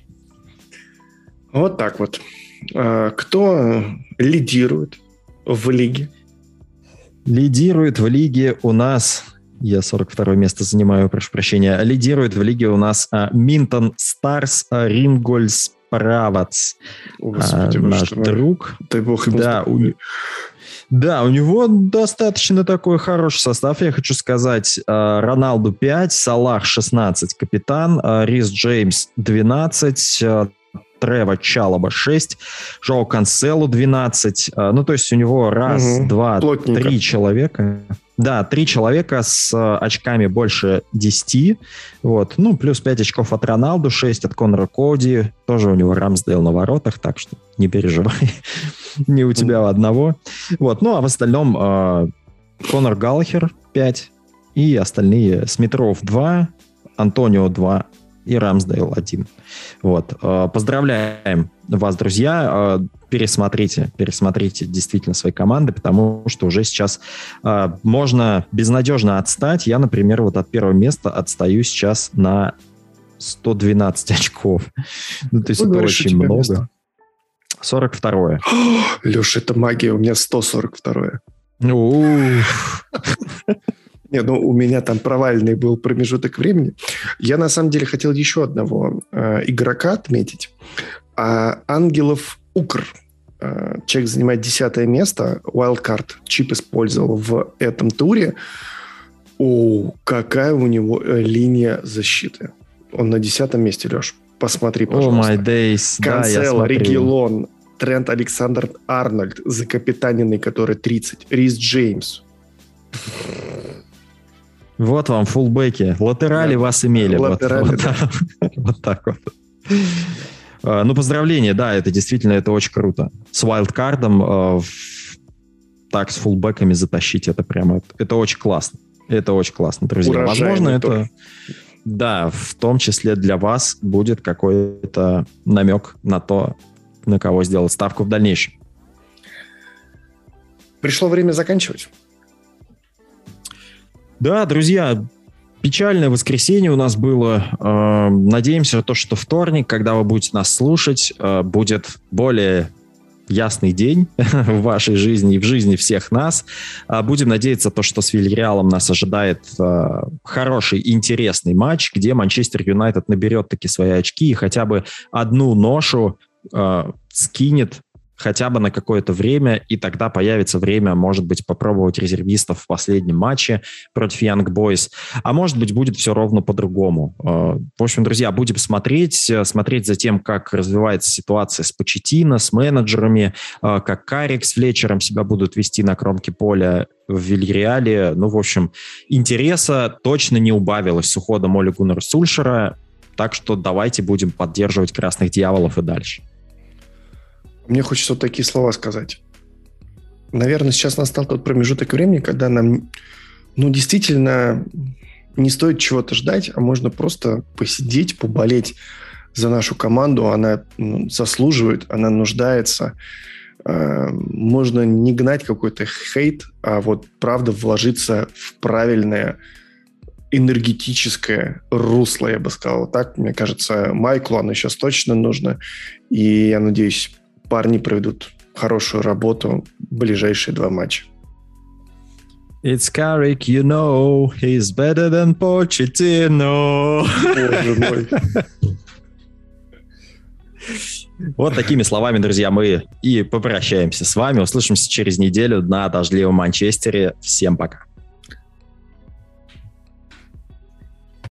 Вот так вот. А, кто лидирует в лиге? Лидирует в лиге у нас я 42 место занимаю, прошу прощения. Лидирует в лиге у нас а, Минтон Старс а, Рингольс Правац. Господи, а, наш что друг. Дай бог ему да, у, да, у него достаточно такой хороший состав, я хочу сказать. Роналду 5, Салах 16, капитан, Рис Джеймс 12, Трева Чалоба 6, Жоу Канцелу 12. Ну, то есть у него раз, угу. два, Плотненько. три человека. Да, три человека с э, очками больше 10. Вот. Ну, плюс 5 очков от Роналду, 6 от Конора Коди. Тоже у него Рамсдейл на воротах, так что не переживай. Не у тебя одного. Вот. Ну, а в остальном э, Конор Галлахер 5 и остальные Смитров 2, Антонио 2 и Рамсдейл 1. Вот. Э, поздравляем вас, друзья. Э, пересмотрите, пересмотрите действительно свои команды, потому что уже сейчас э, можно безнадежно отстать. Я, например, вот от первого места отстаю сейчас на 112 очков. Ну, то есть это очень много. Место? 42-е. Леша, это магия, у меня 142-е. Нет, ну у меня там провальный был промежуток времени. Я на самом деле хотел еще одного э, игрока отметить. А Ангелов Укр. Э, человек занимает десятое место. Wildcard чип использовал в этом туре. О, какая у него э, линия защиты. Он на десятом месте, Леш. Посмотри, пожалуйста. Oh my days. Канцело, да, Регилон, Трент Александр Арнольд, закапитаненный, который 30, Рис Джеймс. Вот вам фулбеки. Латерали да. вас имели. Латерали, вот, да. вот, вот так вот. А, ну, поздравления, да, это действительно, это очень круто. С вайлдкардом э, так с фулбеками затащить, это прямо, это, это очень классно. Это очень классно, друзья. Урожайный Возможно, это, тоже. да, в том числе для вас будет какой-то намек на то, на кого сделать ставку в дальнейшем. Пришло время заканчивать. Да, друзья, Печальное воскресенье у нас было. Э, надеемся, то, что вторник, когда вы будете нас слушать, э, будет более ясный день в вашей жизни и в жизни всех нас. А будем надеяться, то, что с Вильяреалом нас ожидает э, хороший, интересный матч, где Манчестер Юнайтед наберет таки свои очки и хотя бы одну ношу скинет хотя бы на какое-то время, и тогда появится время, может быть, попробовать резервистов в последнем матче против Young Boys. А может быть, будет все ровно по-другому. Э, в общем, друзья, будем смотреть, э, смотреть за тем, как развивается ситуация с Почетино, с менеджерами, э, как Карик с Флетчером себя будут вести на кромке поля в Вильяреале. Ну, в общем, интереса точно не убавилось с уходом Оли Гуннера Сульшера, так что давайте будем поддерживать красных дьяволов и дальше. Мне хочется вот такие слова сказать. Наверное, сейчас настал тот промежуток времени, когда нам, ну, действительно не стоит чего-то ждать, а можно просто посидеть, поболеть за нашу команду. Она ну, заслуживает, она нуждается. Э, можно не гнать какой-то хейт, а вот правда вложиться в правильное энергетическое русло, я бы сказал. Так, мне кажется, Майклу оно сейчас точно нужно. И я надеюсь, парни проведут хорошую работу ближайшие два матча. It's Carrick, you know, he's better than Pochettino. Боже мой. Вот такими словами, друзья, мы и попрощаемся с вами. Услышимся через неделю на дождливом Манчестере. Всем пока.